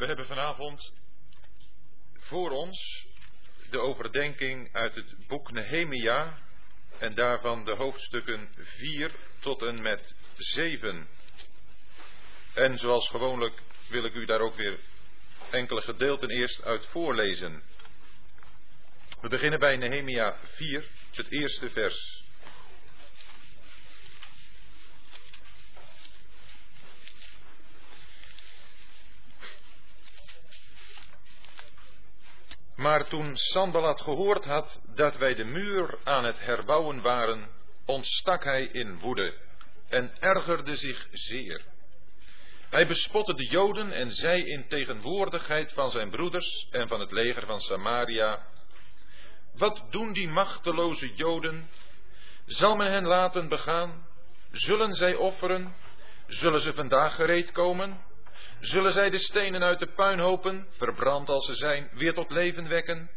We hebben vanavond voor ons de overdenking uit het boek Nehemia en daarvan de hoofdstukken 4 tot en met 7. En zoals gewoonlijk wil ik u daar ook weer enkele gedeelten eerst uit voorlezen. We beginnen bij Nehemia 4, het eerste vers. Maar toen Sanballat gehoord had dat wij de muur aan het herbouwen waren, ontstak hij in woede en ergerde zich zeer. Hij bespotte de Joden en zei in tegenwoordigheid van zijn broeders en van het leger van Samaria, wat doen die machteloze Joden? Zal men hen laten begaan? Zullen zij offeren? Zullen ze vandaag gereed komen? Zullen zij de stenen uit de puinhopen, verbrand als ze zijn, weer tot leven wekken?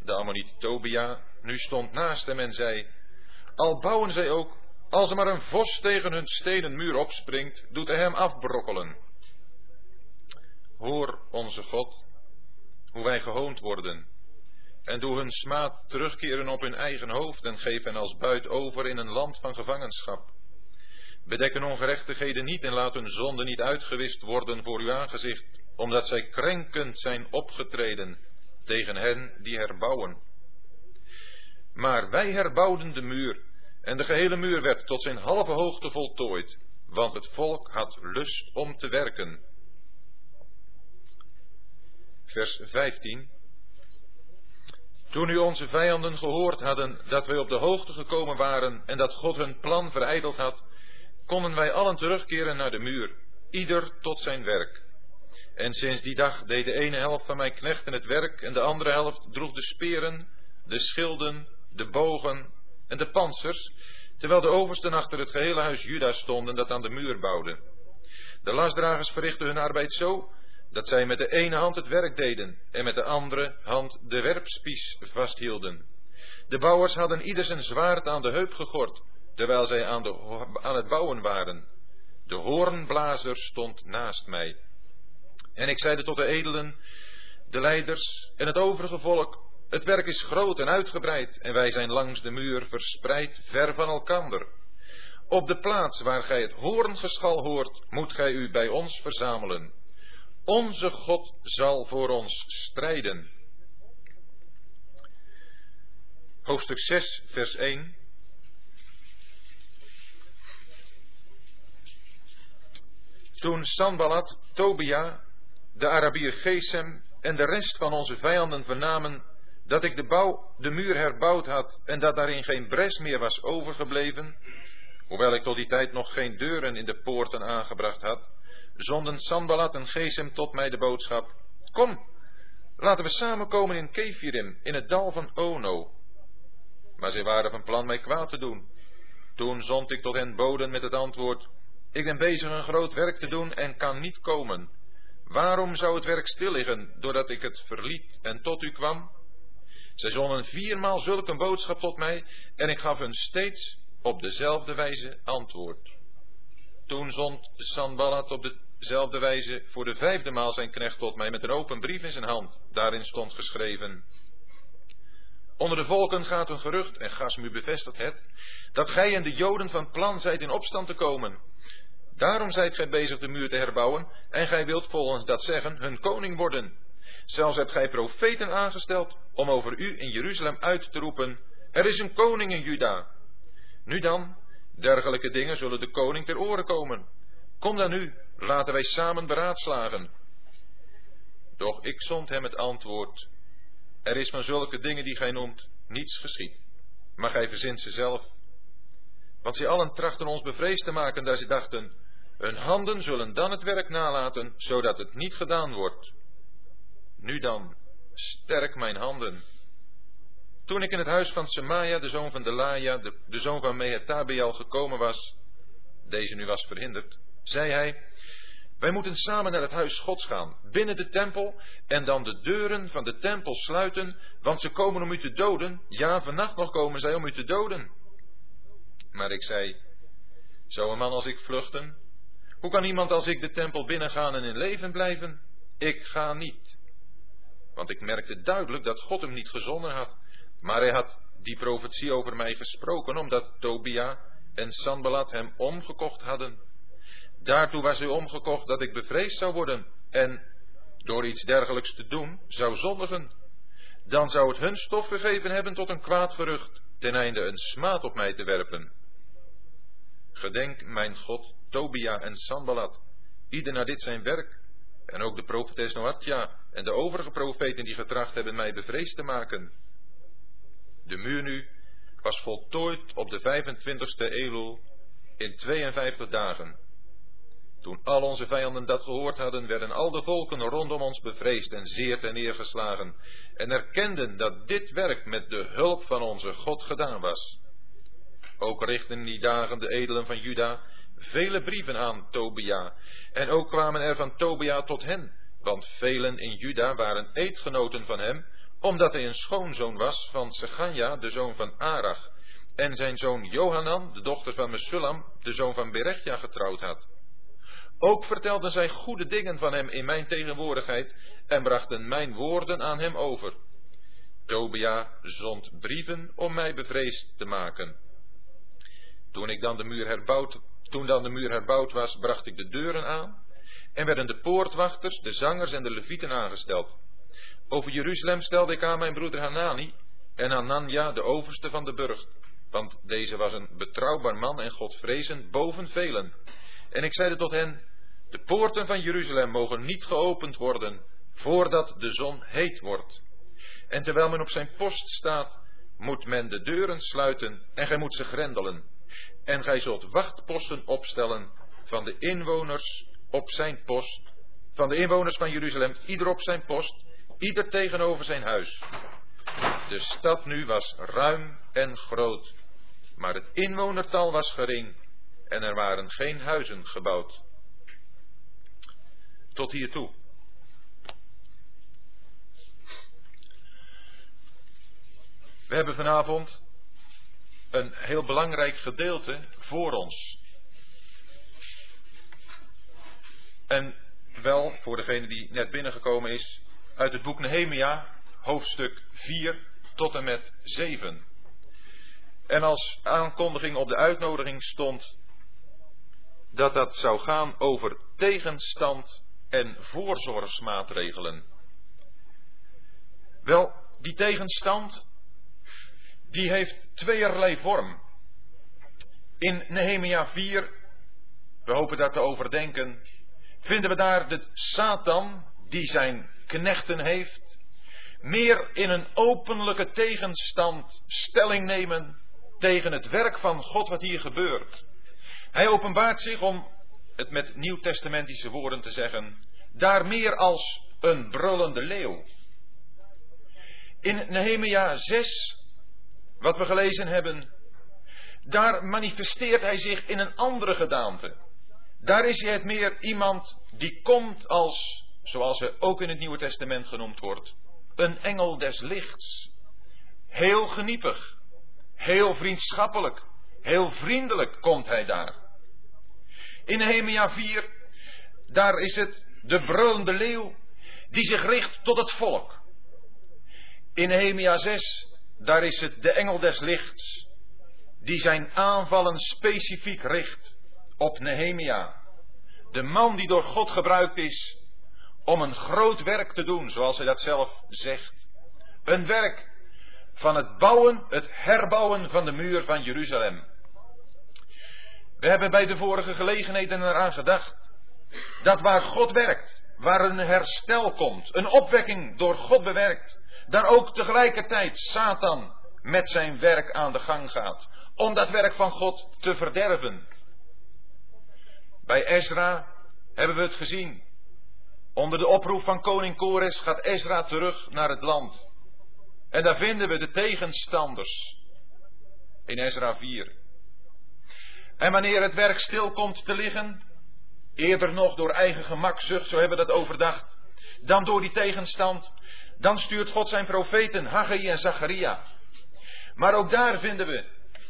De Ammoniet Tobia nu stond naast hem en zei, al bouwen zij ook, als er maar een vos tegen hun stenen muur opspringt, doet hij hem afbrokkelen. Hoor onze God, hoe wij gehoond worden, en doe hun smaad terugkeren op hun eigen hoofd en geef hen als buit over in een land van gevangenschap. Bedek hun ongerechtigheden niet en laat hun zonden niet uitgewist worden voor uw aangezicht, omdat zij krenkend zijn opgetreden tegen hen die herbouwen. Maar wij herbouwden de muur, en de gehele muur werd tot zijn halve hoogte voltooid, want het volk had lust om te werken. Vers 15. Toen nu onze vijanden gehoord hadden dat wij op de hoogte gekomen waren en dat God hun plan verijdeld had, konden wij allen terugkeren naar de muur, ieder tot zijn werk. En sinds die dag deed de ene helft van mijn knechten het werk en de andere helft droeg de speren, de schilden, de bogen en de pansers, terwijl de oversten achter het gehele huis Juda stonden dat aan de muur bouwde. De lastdragers verrichtten hun arbeid zo dat zij met de ene hand het werk deden en met de andere hand de werpspies vasthielden. De bouwers hadden ieder zijn zwaard aan de heup gegord, terwijl zij aan, de, aan het bouwen waren. De hoornblazer stond naast mij. En ik zeide tot de edelen, de leiders en het overige volk, het werk is groot en uitgebreid en wij zijn langs de muur verspreid ver van elkander. Op de plaats waar gij het hoorngeschal hoort, moet gij u bij ons verzamelen. Onze God zal voor ons strijden. Hoofdstuk 6, vers 1. Toen Sanballat, Tobia, de Arabier Gesem en de rest van onze vijanden vernamen dat ik de, bouw, de muur herbouwd had en dat daarin geen bres meer was overgebleven, hoewel ik tot die tijd nog geen deuren in de poorten aangebracht had, zonden Sanballat en Gesem tot mij de boodschap, kom, laten we samenkomen in Kefirim, in het dal van Ono. Maar zij waren van plan mij kwaad te doen. Toen zond ik tot hen boden met het antwoord, ik ben bezig een groot werk te doen en kan niet komen. Waarom zou het werk stil liggen, doordat ik het verliet en tot u kwam? Zij zonden viermaal zulke boodschap tot mij, en ik gaf hun steeds op dezelfde wijze antwoord. Toen zond Sanballat op dezelfde wijze voor de vijfde maal zijn knecht tot mij met een open brief in zijn hand. Daarin stond geschreven, Onder de volken gaat een gerucht, en Gasmu bevestigt het, dat gij en de Joden van plan zijt in opstand te komen. Daarom zijt gij bezig de muur te herbouwen, en gij wilt volgens dat zeggen hun koning worden. Zelfs hebt gij profeten aangesteld om over u in Jeruzalem uit te roepen, er is een koning in Juda. Nu dan, dergelijke dingen zullen de koning ter oren komen. Kom dan nu, laten wij samen beraadslagen. Doch ik zond hem het antwoord, er is van zulke dingen die gij noemt niets geschied, maar gij verzint ze zelf. Want zij allen trachten ons bevreesd te maken, daar ze dachten, hun handen zullen dan het werk nalaten, zodat het niet gedaan wordt. Nu dan, sterk mijn handen. Toen ik in het huis van Semaia, de zoon van Delaya, de, de zoon van Mehetabiel, gekomen was, deze nu was verhinderd, zei hij, wij moeten samen naar het huis Gods gaan, binnen de tempel, en dan de deuren van de tempel sluiten, want ze komen om u te doden. Ja, vannacht nog komen zij om u te doden. Maar ik zei, zou een man als ik vluchten? Hoe kan iemand als ik de tempel binnengaan en in leven blijven? ik ga niet. Want ik merkte duidelijk dat God hem niet gezonden had. Maar hij had die profetie over mij gesproken, omdat Tobia en Sanballat hem omgekocht hadden. Daartoe was hij omgekocht dat ik bevreesd zou worden en door iets dergelijks te doen zou zondigen. Dan zou het hun stof gegeven hebben tot een kwaad gerucht, ten einde een smaad op mij te werpen. Gedenk, mijn God, Tobia en Sanballat, ieder naar dit zijn werk, en ook de profetes Noatja en de overige profeten die getracht hebben mij bevreesd te maken. De muur nu was voltooid op de 25ste Elul in 52 dagen. Toen al onze vijanden dat gehoord hadden, werden al de volken rondom ons bevreesd en zeer ten neergeslagen en erkenden dat dit werk met de hulp van onze God gedaan was. Ook richtten in die dagen de edelen van Juda vele brieven aan Tobia en ook kwamen er van Tobia tot hen, want velen in Juda waren eedgenoten van hem omdat hij een schoonzoon was van Seganja, de zoon van Arach, en zijn zoon Johanan, de dochter van Mesullam, de zoon van Berechja, getrouwd had. Ook vertelden zij goede dingen van hem in mijn tegenwoordigheid en brachten mijn woorden aan hem over. Tobia zond brieven om mij bevreesd te maken. Toen ik dan de muur herbouwd, toen dan de muur herbouwd was, bracht ik de deuren aan en werden de poortwachters, de zangers en de levieten aangesteld. Over Jeruzalem stelde ik aan mijn broeder Hanani en Hanania, de overste van de burcht, want deze was een betrouwbaar man en godvrezend boven velen. En ik zeide tot hen, de poorten van Jeruzalem mogen niet geopend worden voordat de zon heet wordt. En terwijl men op zijn post staat, moet men de deuren sluiten en gij moet ze grendelen. En gij zult wachtposten opstellen van de inwoners op zijn post, van de inwoners van Jeruzalem, ieder op zijn post, ieder tegenover zijn huis. De stad nu was ruim en groot, maar het inwonertal was gering en er waren geen huizen gebouwd. Tot hiertoe. We hebben vanavond een heel belangrijk gedeelte voor ons. En wel, voor degene die net binnengekomen is, uit het boek Nehemia, hoofdstuk 4 tot en met 7. En als aankondiging op de uitnodiging stond dat dat zou gaan over tegenstand en voorzorgsmaatregelen. Wel, die tegenstand, die heeft tweeërlei vorm. In Nehemia 4, we hopen dat te overdenken, vinden we daar de Satan die zijn knechten heeft, meer in een openlijke tegenstand stelling nemen tegen het werk van God wat hier gebeurt. Hij openbaart zich om het met nieuwtestamentische woorden te zeggen, daar meer als een brullende leeuw. In Nehemia 6, wat we gelezen hebben, daar manifesteert hij zich in een andere gedaante. Daar is hij het meer iemand die komt als, zoals hij ook in het Nieuwe Testament genoemd wordt, een engel des lichts. Heel geniepig, heel vriendschappelijk, heel vriendelijk komt hij daar. In Nehemia 4, daar is het de brullende leeuw die zich richt tot het volk. In Nehemia 6, daar is het de engel des lichts die zijn aanvallen specifiek richt op Nehemia. De man die door God gebruikt is om een groot werk te doen, zoals hij dat zelf zegt. Een werk van het bouwen, het herbouwen van de muur van Jeruzalem. We hebben bij de vorige gelegenheden eraan gedacht dat waar God werkt, waar een herstel komt, een opwekking door God bewerkt, daar ook tegelijkertijd Satan met zijn werk aan de gang gaat, om dat werk van God te verderven. Bij Ezra hebben we het gezien. Onder de oproep van koning Kores gaat Ezra terug naar het land. En daar vinden we de tegenstanders. In Ezra 4. En wanneer het werk stil komt te liggen, eerder nog door eigen gemakzucht, zo hebben we dat overdacht, dan door die tegenstand, dan stuurt God zijn profeten Haggai en Zacharia. Maar ook daar vinden we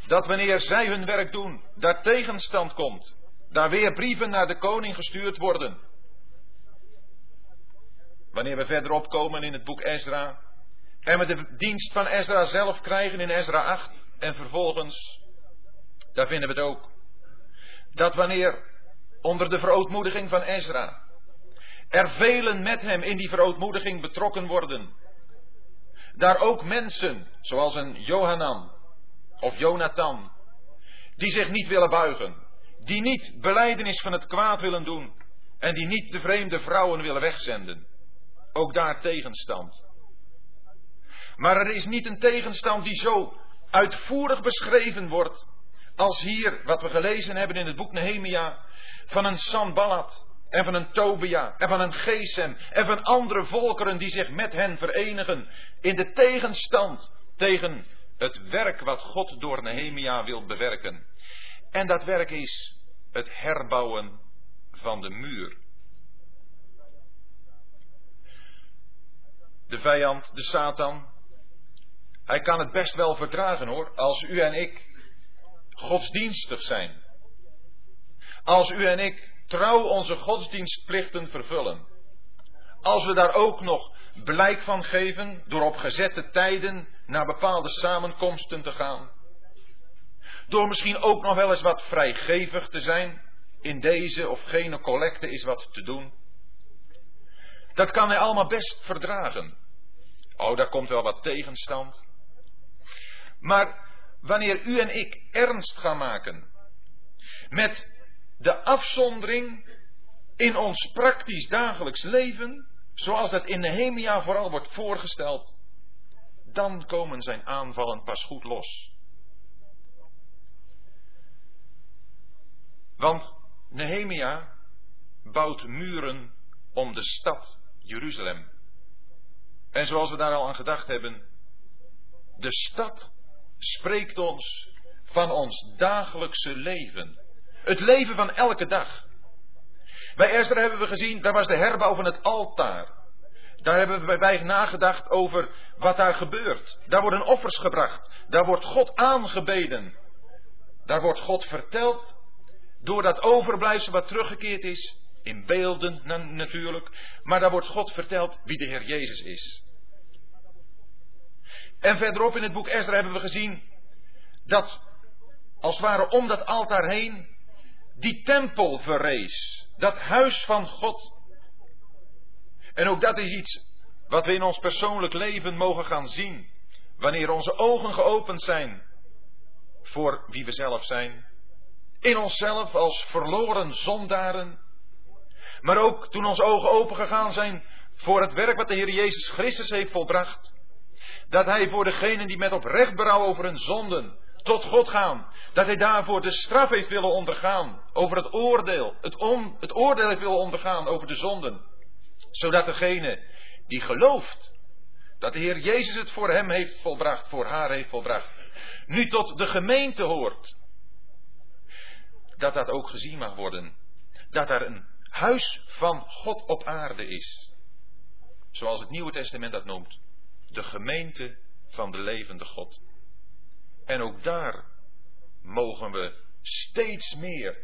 dat wanneer zij hun werk doen, daar tegenstand komt, daar weer brieven naar de koning gestuurd worden. wanneer we verderop komen in het boek Ezra, en we de dienst van Ezra zelf krijgen in Ezra 8, en vervolgens, daar vinden we het ook, dat wanneer onder de verootmoediging van Ezra er velen met hem in die verootmoediging betrokken worden, daar ook mensen, zoals een Johanan of Jonathan, die zich niet willen buigen, die niet beleidenis van het kwaad willen doen en die niet de vreemde vrouwen willen wegzenden. Ook daar tegenstand. Maar er is niet een tegenstand die zo uitvoerig beschreven wordt als hier wat we gelezen hebben in het boek Nehemia van een Sanballat en van een Tobia en van een Gesem en van andere volkeren die zich met hen verenigen in de tegenstand tegen het werk wat God door Nehemia wil bewerken. En dat werk is het herbouwen van de muur. De vijand, de Satan, hij kan het best wel verdragen hoor, als u en ik godsdienstig zijn. Als u en ik trouw onze godsdienstplichten vervullen. Als we daar ook nog blijk van geven door op gezette tijden naar bepaalde samenkomsten te gaan. Door misschien ook nog wel eens wat vrijgevig te zijn. In deze of gene collecte is wat te doen. Dat kan hij allemaal best verdragen. Oh, daar komt wel wat tegenstand. Maar wanneer u en ik ernst gaan maken met de afzondering in ons praktisch dagelijks leven, zoals dat in Nehemia vooral wordt voorgesteld, dan komen zijn aanvallen pas goed los. Want Nehemia bouwt muren om de stad Jeruzalem. En zoals we daar al aan gedacht hebben, de stad spreekt ons van ons dagelijkse leven. Het leven van elke dag. Bij Ezra hebben we gezien, daar was de herbouw van het altaar. Daar hebben we bij nagedacht over wat daar gebeurt. Daar worden offers gebracht. Daar wordt God aangebeden. Daar wordt God verteld. Door dat overblijfsel wat teruggekeerd is. In beelden natuurlijk. Maar daar wordt God verteld wie de Heer Jezus is. En verderop in het boek Ezra hebben we gezien dat als het ware om dat altaar heen die tempel verrees. Dat huis van God. En ook dat is iets wat we in ons persoonlijk leven mogen gaan zien. Wanneer onze ogen geopend zijn voor wie we zelf zijn. In onszelf als verloren zondaren. Maar ook toen onze ogen open gegaan zijn voor het werk wat de Heer Jezus Christus heeft volbracht. Dat Hij voor degenen die met oprecht berouw over hun zonden tot God gaan. Dat hij daarvoor de straf heeft willen ondergaan over het oordeel. Het, het oordeel heeft willen ondergaan over de zonden. Zodat degene die gelooft dat de Heer Jezus het voor hem heeft volbracht, voor haar heeft volbracht, nu tot de gemeente hoort. Dat dat ook gezien mag worden. Dat er een huis van God op aarde is. Zoals het Nieuwe Testament dat noemt. De gemeente van de levende God. En ook daar mogen we steeds meer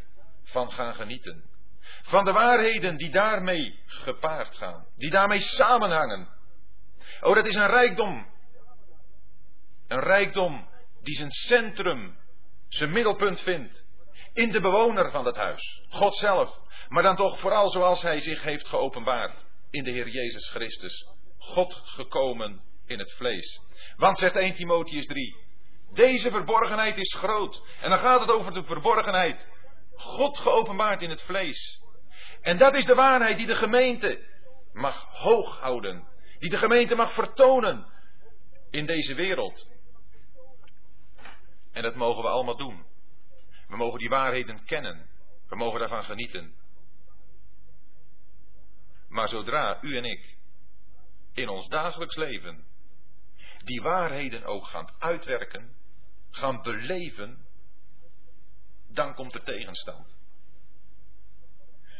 van gaan genieten. Van de waarheden die daarmee gepaard gaan, die daarmee samenhangen. Oh, dat is een rijkdom. Een rijkdom die zijn centrum, zijn middelpunt vindt in de bewoner van dat huis, God zelf. Maar dan toch vooral zoals hij zich heeft geopenbaard in de Heer Jezus Christus. God gekomen in het vlees. Want zegt 1 Timotheus 3, deze verborgenheid is groot. En dan gaat het over de verborgenheid. God geopenbaard in het vlees. En dat is de waarheid die de gemeente mag hoog houden. Die de gemeente mag vertonen in deze wereld. En dat mogen we allemaal doen. We mogen die waarheden kennen. We mogen daarvan genieten. Maar zodra u en ik in ons dagelijks leven die waarheden ook gaan uitwerken, gaan beleven, dan komt er tegenstand.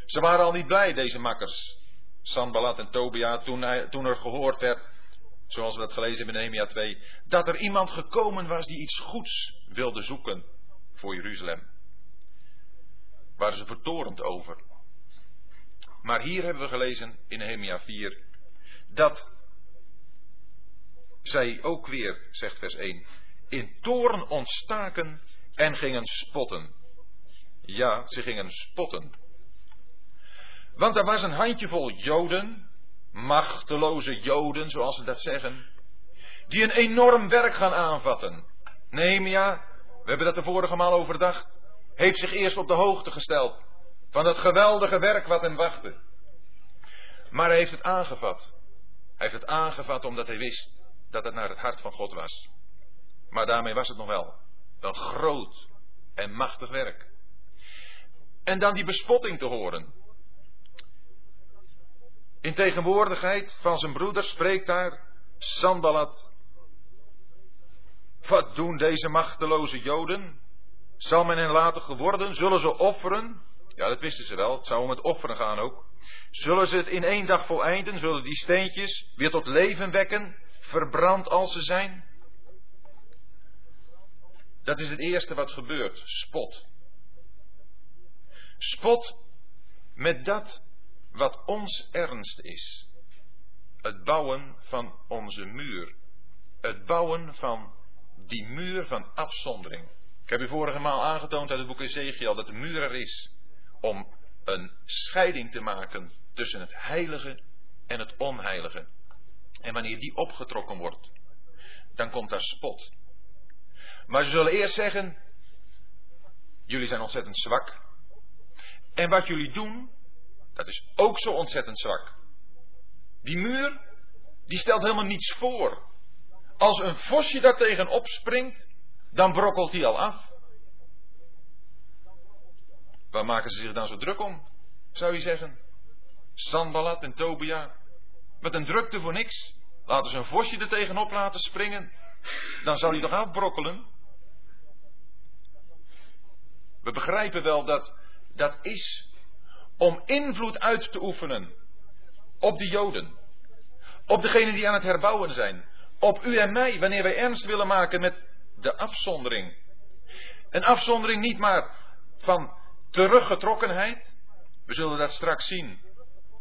Ze waren al niet blij, deze makkers, Sanballat en Tobia, toen, hij, toen er gehoord werd, zoals we dat gelezen hebben in Nehemia 2, dat er iemand gekomen was die iets goeds wilde zoeken voor Jeruzalem. Waren ze vertorend over. Maar hier hebben we gelezen in Nehemia 4 dat zij ook weer, zegt vers 1, in toren ontstaken en gingen spotten. Ja, ze gingen spotten. Want er was een handjevol Joden, machteloze Joden, zoals ze dat zeggen, die een enorm werk gaan aanvatten. Nehemia, we hebben dat de vorige maal overdacht, heeft zich eerst op de hoogte gesteld van dat geweldige werk wat hem wachtte. Maar hij heeft het aangevat. Hij heeft het aangevat omdat hij wist dat het naar het hart van God was. Maar daarmee was het nog wel een groot en machtig werk. En dan die bespotting te horen. In tegenwoordigheid van zijn broeder spreekt daar Sanballat. Wat doen deze machteloze Joden? Zal men hen laten geworden? Zullen ze offeren? Ja, dat wisten ze wel. Het zou om het offeren gaan ook. Zullen ze het in één dag voleinden? Zullen die steentjes weer tot leven wekken? Verbrand als ze zijn? Dat is het eerste wat gebeurt. Spot. Spot met dat wat ons ernst is. Het bouwen van onze muur. Het bouwen van die muur van afzondering. Ik heb u vorige maal aangetoond uit het boek Ezekiel dat de muur er is om een scheiding te maken tussen het heilige en het onheilige. En wanneer die opgetrokken wordt, dan komt daar spot. Maar ze zullen eerst zeggen, jullie zijn ontzettend zwak. En wat jullie doen, dat is ook zo ontzettend zwak. Die muur, die stelt helemaal niets voor. Als een vosje daar tegen opspringt, dan brokkelt die al af. Waar maken ze zich dan zo druk om, zou je zeggen? Sanballat en Tobia. Met een drukte voor niks. Laten ze een vosje er tegenop laten springen. Dan zou hij toch afbrokkelen? We begrijpen wel dat dat is om invloed uit te oefenen op de Joden. Op degenen die aan het herbouwen zijn. Op u en mij, wanneer wij ernst willen maken met de afzondering. Een afzondering niet maar van teruggetrokkenheid. We zullen dat straks zien.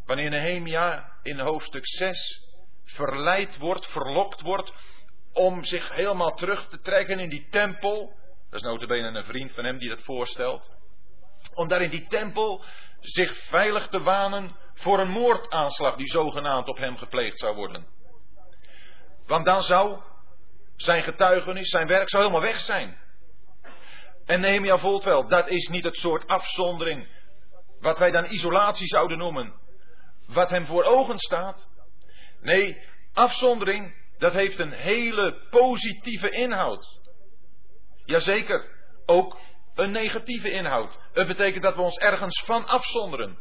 Wanneer Nehemia in hoofdstuk 6 verleid wordt, verlokt wordt om zich helemaal terug te trekken in die tempel. Dat is notabene een vriend van hem die dat voorstelt. Om daar in die tempel zich veilig te wanen voor een moordaanslag die zogenaamd op hem gepleegd zou worden. Want dan zou zijn getuigenis, zijn werk zou helemaal weg zijn. En Nehemia voelt wel, dat is niet het soort afzondering wat wij dan isolatie zouden noemen, wat hem voor ogen staat. Nee, afzondering, dat heeft een hele positieve inhoud. Jazeker, ook een negatieve inhoud. Het betekent dat we ons ergens van afzonderen.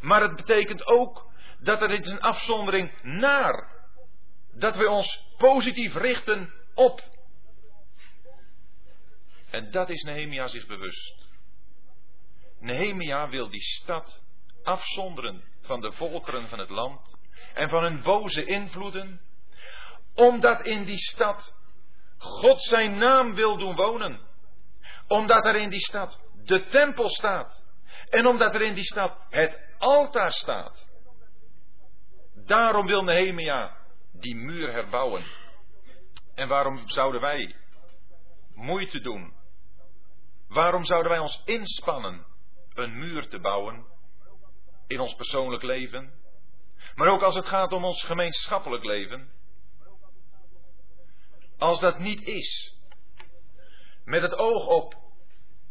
Maar het betekent ook dat er is een afzondering naar. Dat we ons positief richten op en dat is Nehemia zich bewust. Nehemia wil die stad afzonderen van de volkeren van het land en van hun boze invloeden, omdat in die stad God zijn naam wil doen wonen. Omdat er in die stad de tempel staat. En omdat er in die stad het altaar staat. Daarom wil Nehemia die muur herbouwen. En waarom zouden wij moeite doen Waarom zouden wij ons inspannen een muur te bouwen in ons persoonlijk leven, maar ook als het gaat om ons gemeenschappelijk leven? Als dat niet is, met het oog op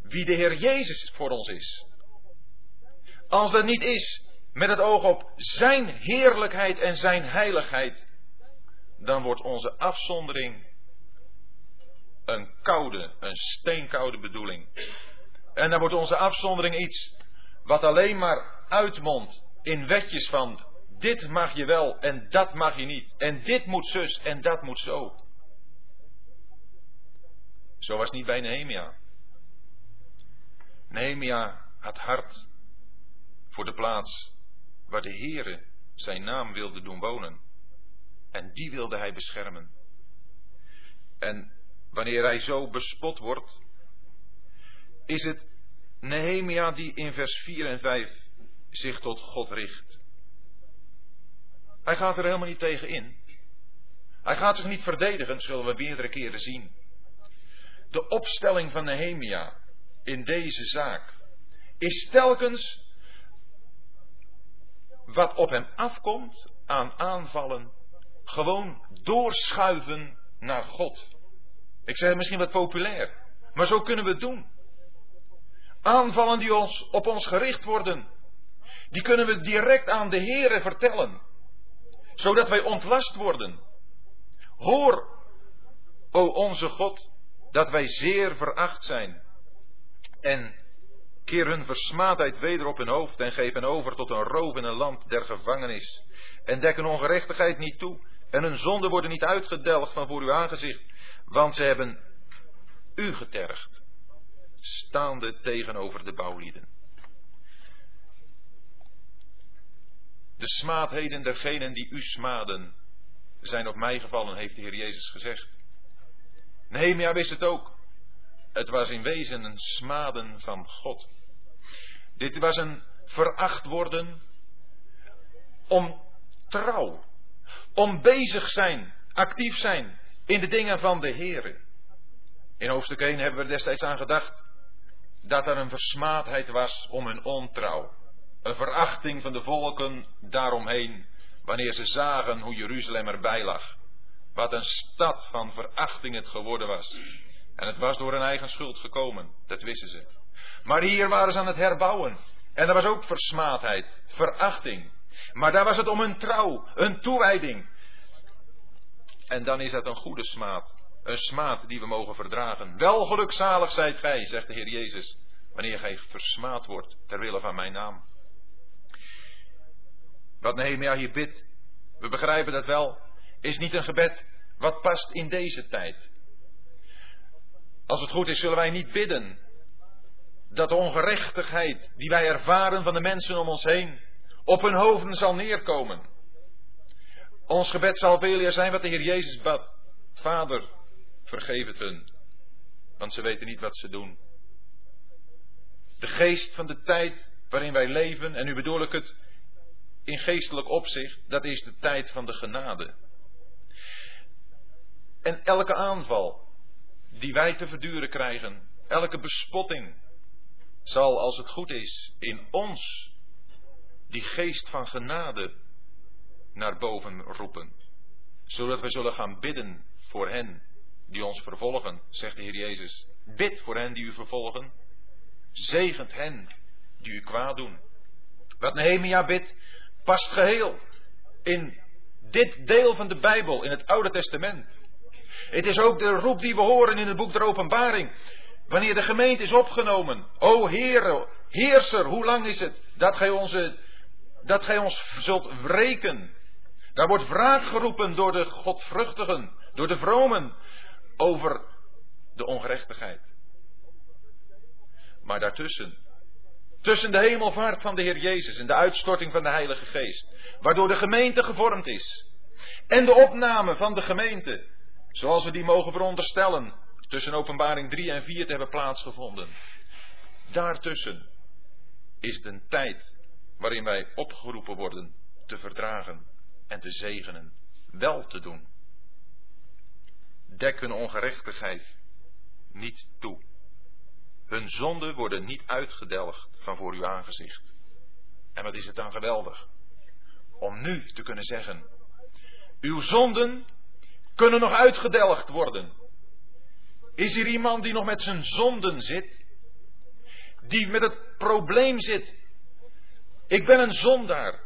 wie de Heer Jezus voor ons is. Als dat niet is met het oog op Zijn heerlijkheid en Zijn heiligheid, dan wordt onze afzondering een koude, een steenkoude bedoeling. En dan wordt onze afzondering iets wat alleen maar uitmondt in wetjes van dit mag je wel en dat mag je niet. En dit moet zus en dat moet zo. Zo was niet bij Nehemia. Nehemia had hart voor de plaats waar de Heere zijn naam wilde doen wonen. En die wilde hij beschermen. En wanneer hij zo bespot wordt, is het Nehemia die in vers 4 en 5 zich tot God richt. Hij gaat er helemaal niet tegen in. Hij gaat zich niet verdedigen, zullen we meerdere keren zien. De opstelling van Nehemia in deze zaak is telkens wat op hem afkomt aan aanvallen, gewoon doorschuiven naar God. Ik zeg misschien wat populair, maar zo kunnen we het doen. Aanvallen die ons, op ons gericht worden, die kunnen we direct aan de Heere vertellen, zodat wij ontlast worden. Hoor, o onze God, dat wij zeer veracht zijn. En keer hun versmaadheid weder op hun hoofd en geef hen over tot een roof in een land der gevangenis. En dek hun ongerechtigheid niet toe en hun zonden worden niet uitgedelgd van voor uw aangezicht, want ze hebben u getergd, staande tegenover de bouwlieden. De smaadheden dergenen die u smaden, zijn op mij gevallen, heeft de Heer Jezus gezegd. Nehemia wist het ook. Het was in wezen een smaden van God. Dit was een veracht worden om trouw, om bezig zijn, actief zijn in de dingen van de Heer. In hoofdstuk 1 hebben we er destijds aan gedacht dat er een versmaadheid was om hun ontrouw. Een verachting van de volken daaromheen, wanneer ze zagen hoe Jeruzalem erbij lag. Wat een stad van verachting het geworden was. En het was door hun eigen schuld gekomen, dat wisten ze. Maar hier waren ze aan het herbouwen. En er was ook versmaadheid, verachting. Maar daar was het om hun trouw, een toewijding. En dan is dat een goede smaad. Een smaad die we mogen verdragen. Wel gelukzalig zijt gij, zegt de Heer Jezus, wanneer gij versmaad wordt ter wille van mijn naam. Wat Nehemia hier bidt, we begrijpen dat wel, is niet een gebed wat past in deze tijd. Als het goed is, zullen wij niet bidden dat de ongerechtigheid die wij ervaren van de mensen om ons heen op hun hoofden zal neerkomen. Ons gebed zal veel eer zijn wat de Heer Jezus bad. Vader, vergeef het hun, want ze weten niet wat ze doen. De geest van de tijd waarin wij leven, en nu bedoel ik het in geestelijk opzicht, dat is de tijd van de genade. En elke aanval die wij te verduren krijgen, elke bespotting, zal, als het goed is, in ons die geest van genade naar boven roepen. Zodat we zullen gaan bidden voor hen die ons vervolgen, zegt de Heer Jezus. Bid voor hen die u vervolgen. Zegent hen die u kwaad doen. Wat Nehemia bidt, past geheel in dit deel van de Bijbel, in het Oude Testament. Het is ook de roep die we horen in het boek der Openbaring. Wanneer de gemeente is opgenomen. O Heere, Heerser, hoe lang is het dat gij, onze, dat gij ons zult wreken? Daar wordt wraak geroepen door de godvruchtigen, door de vromen, over de ongerechtigheid. Maar daartussen, tussen de hemelvaart van de Heer Jezus en de uitstorting van de Heilige Geest, waardoor de gemeente gevormd is, en de opname van de gemeente, zoals we die mogen veronderstellen, tussen openbaring 3 en 4 te hebben plaatsgevonden. Daartussen is een tijd waarin wij opgeroepen worden te verdragen en te zegenen, wel te doen. Dek hun ongerechtigheid niet toe. Hun zonden worden niet uitgedelgd van voor uw aangezicht. En wat is het dan geweldig? Om nu te kunnen zeggen, uw zonden kunnen nog uitgedelgd worden. Is hier iemand die nog met zijn zonden zit? Die met het probleem zit. Ik ben een zondaar.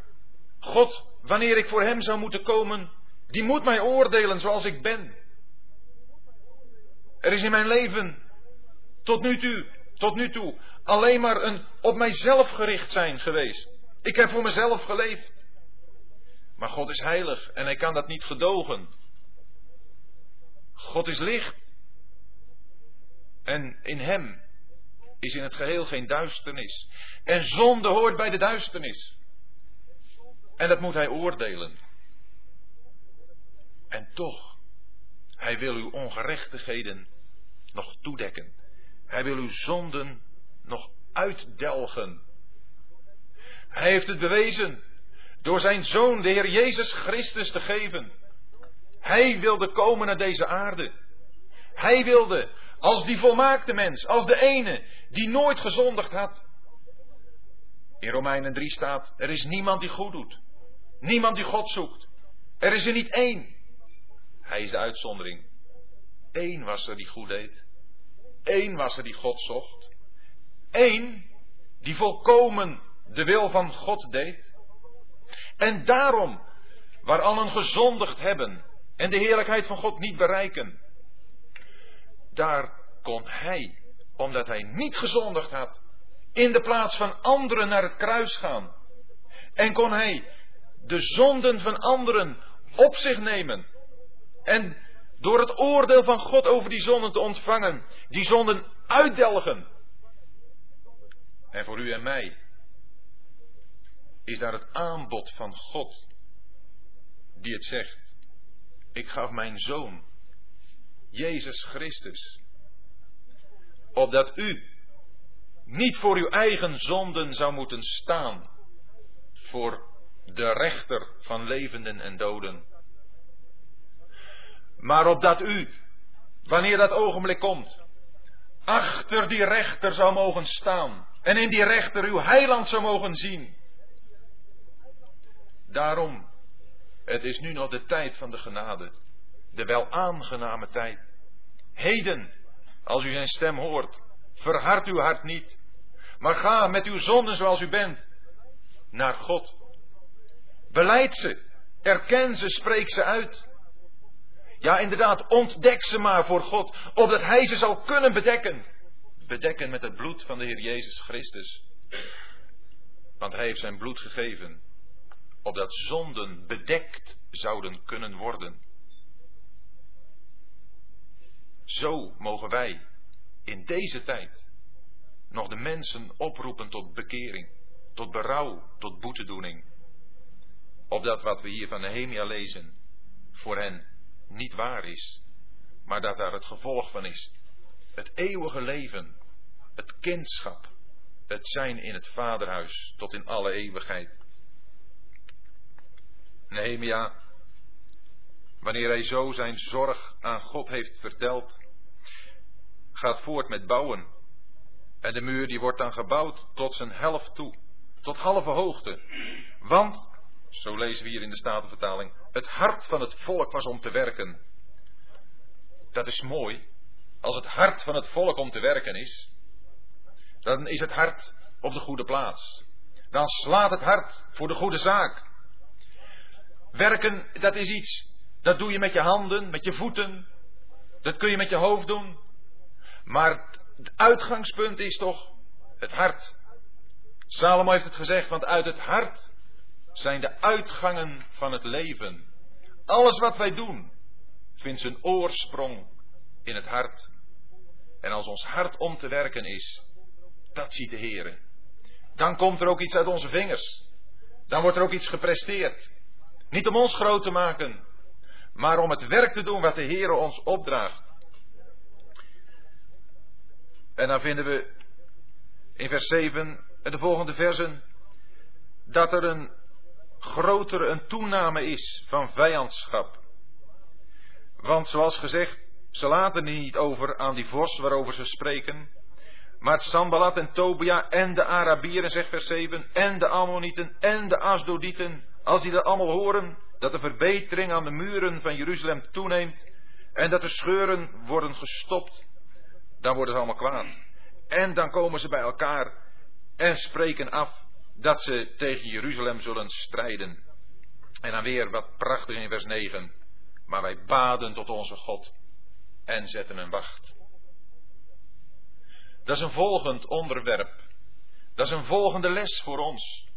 God, wanneer ik voor hem zou moeten komen, die moet mij oordelen zoals ik ben. Er is in mijn leven tot nu toe, tot nu toe alleen maar een op mijzelf gericht zijn geweest. Ik heb voor mezelf geleefd. Maar God is heilig en hij kan dat niet gedogen. God is licht. En in hem is in het geheel geen duisternis. En zonde hoort bij de duisternis. En dat moet hij oordelen. En toch, hij wil uw ongerechtigheden nog toedekken. Hij wil uw zonden nog uitdelgen. Hij heeft het bewezen door zijn zoon, de Heer Jezus Christus, te geven. Hij wilde komen naar deze aarde. Hij wilde als die volmaakte mens, als de ene die nooit gezondigd had. In Romeinen 3 staat, er is niemand die goed doet. Niemand die God zoekt. Er is er niet één. Hij is de uitzondering. Eén was er die goed deed. Eén was er die God zocht. Eén die volkomen de wil van God deed. En daarom, waar allen gezondigd hebben en de heerlijkheid van God niet bereiken, daar kon hij, omdat hij niet gezondigd had, in de plaats van anderen naar het kruis gaan. En kon hij de zonden van anderen op zich nemen. En door het oordeel van God over die zonden te ontvangen, die zonden uitdelgen. En voor u en mij is daar het aanbod van God die het zegt. Ik gaf mijn zoon, Jezus Christus, opdat u niet voor uw eigen zonden zou moeten staan, voor de rechter van levenden en doden. Maar opdat u, wanneer dat ogenblik komt, achter die rechter zou mogen staan en in die rechter uw heiland zou mogen zien. Daarom, het is nu nog de tijd van de genade, de wel aangename tijd. Heden, als u zijn stem hoort, verhard uw hart niet, maar ga met uw zonden zoals u bent naar God. Beleid ze, erken ze, spreek ze uit. Ja, inderdaad, ontdek ze maar voor God, opdat Hij ze zal kunnen bedekken. Bedekken met het bloed van de Heer Jezus Christus. Want Hij heeft zijn bloed gegeven, opdat zonden bedekt zouden kunnen worden. Zo mogen wij in deze tijd nog de mensen oproepen tot bekering, tot berouw, tot boetedoening. Opdat wat we hier van Nehemia lezen voor hen niet waar is, maar dat daar het gevolg van is. Het eeuwige leven, het kindschap, het zijn in het vaderhuis tot in alle eeuwigheid. Nehemia, wanneer hij zo zijn zorg aan God heeft verteld, gaat voort met bouwen. En de muur die wordt dan gebouwd tot zijn helft toe, tot halve hoogte. Want, zo lezen we hier in de Statenvertaling, het hart van het volk was om te werken. Dat is mooi. Als het hart van het volk om te werken is, dan is het hart op de goede plaats. Dan slaat het hart voor de goede zaak. Werken, dat is iets, dat doe je met je handen, met je voeten. Dat kun je met je hoofd doen. Maar het uitgangspunt is toch het hart. Salomo heeft het gezegd, want uit het hart zijn de uitgangen van het leven. Alles wat wij doen vindt zijn oorsprong in het hart. En als ons hart om te werken is, dat ziet de Heer. Dan komt er ook iets uit onze vingers. Dan wordt er ook iets gepresteerd. Niet om ons groot te maken, maar om het werk te doen wat de Heer ons opdraagt. En dan vinden we in vers 7 en de volgende versen dat er een grotere, een toename is van vijandschap. Want zoals gezegd, ze laten niet over aan die vos waarover ze spreken, maar Sambalat en Tobia en de Arabieren, zegt vers 7, en de Ammonieten en de Asdodieten, als die dat allemaal horen, dat de verbetering aan de muren van Jeruzalem toeneemt en dat de scheuren worden gestopt, dan worden ze allemaal kwaad. En dan komen ze bij elkaar en spreken af dat ze tegen Jeruzalem zullen strijden. En dan weer wat prachtig in vers 9. Maar wij baden tot onze God en zetten een wacht. Dat is een volgend onderwerp. Dat is een volgende les voor ons.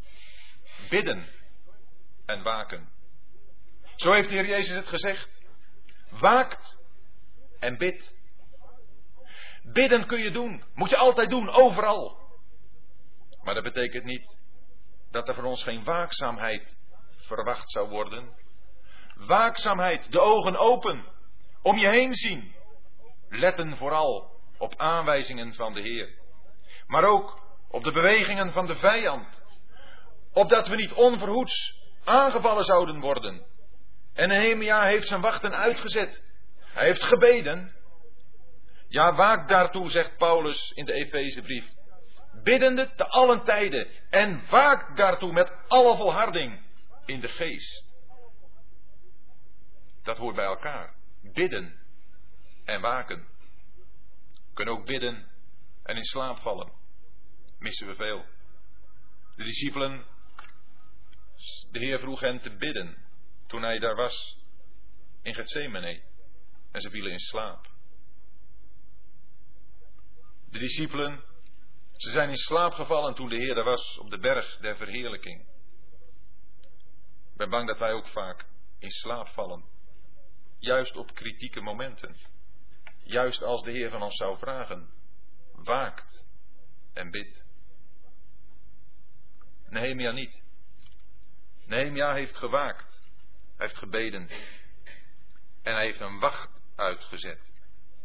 Bidden en waken. Zo heeft de Heer Jezus het gezegd. Waakt en bid. Bidden kun je doen. Moet je altijd doen, overal. Maar dat betekent niet dat er van ons geen waakzaamheid verwacht zou worden. Waakzaamheid, de ogen open, om je heen zien. Letten vooral op aanwijzingen van de Heer. Maar ook op de bewegingen van de vijand. Opdat we niet onverhoeds aangevallen zouden worden. En Nehemia heeft zijn wachten uitgezet. Hij heeft gebeden. Ja, waak daartoe, zegt Paulus in de Efezebrief. Biddende te allen tijden. En waak daartoe met alle volharding in de geest. Dat hoort bij elkaar. Bidden en waken. We kunnen ook bidden en in slaap vallen. Missen we veel. De discipelen, de Heer vroeg hen te bidden toen hij daar was in Gethsemane. En ze vielen in slaap. De discipelen, ze zijn in slaap gevallen toen de Heer daar was op de berg der verheerlijking. Ik ben bang dat wij ook vaak in slaap vallen. Juist op kritieke momenten. Juist als de Heer van ons zou vragen. Waakt en bid. Nehemia niet. Nehemia heeft gewaakt. Hij heeft gebeden. En hij heeft een wacht uitgezet.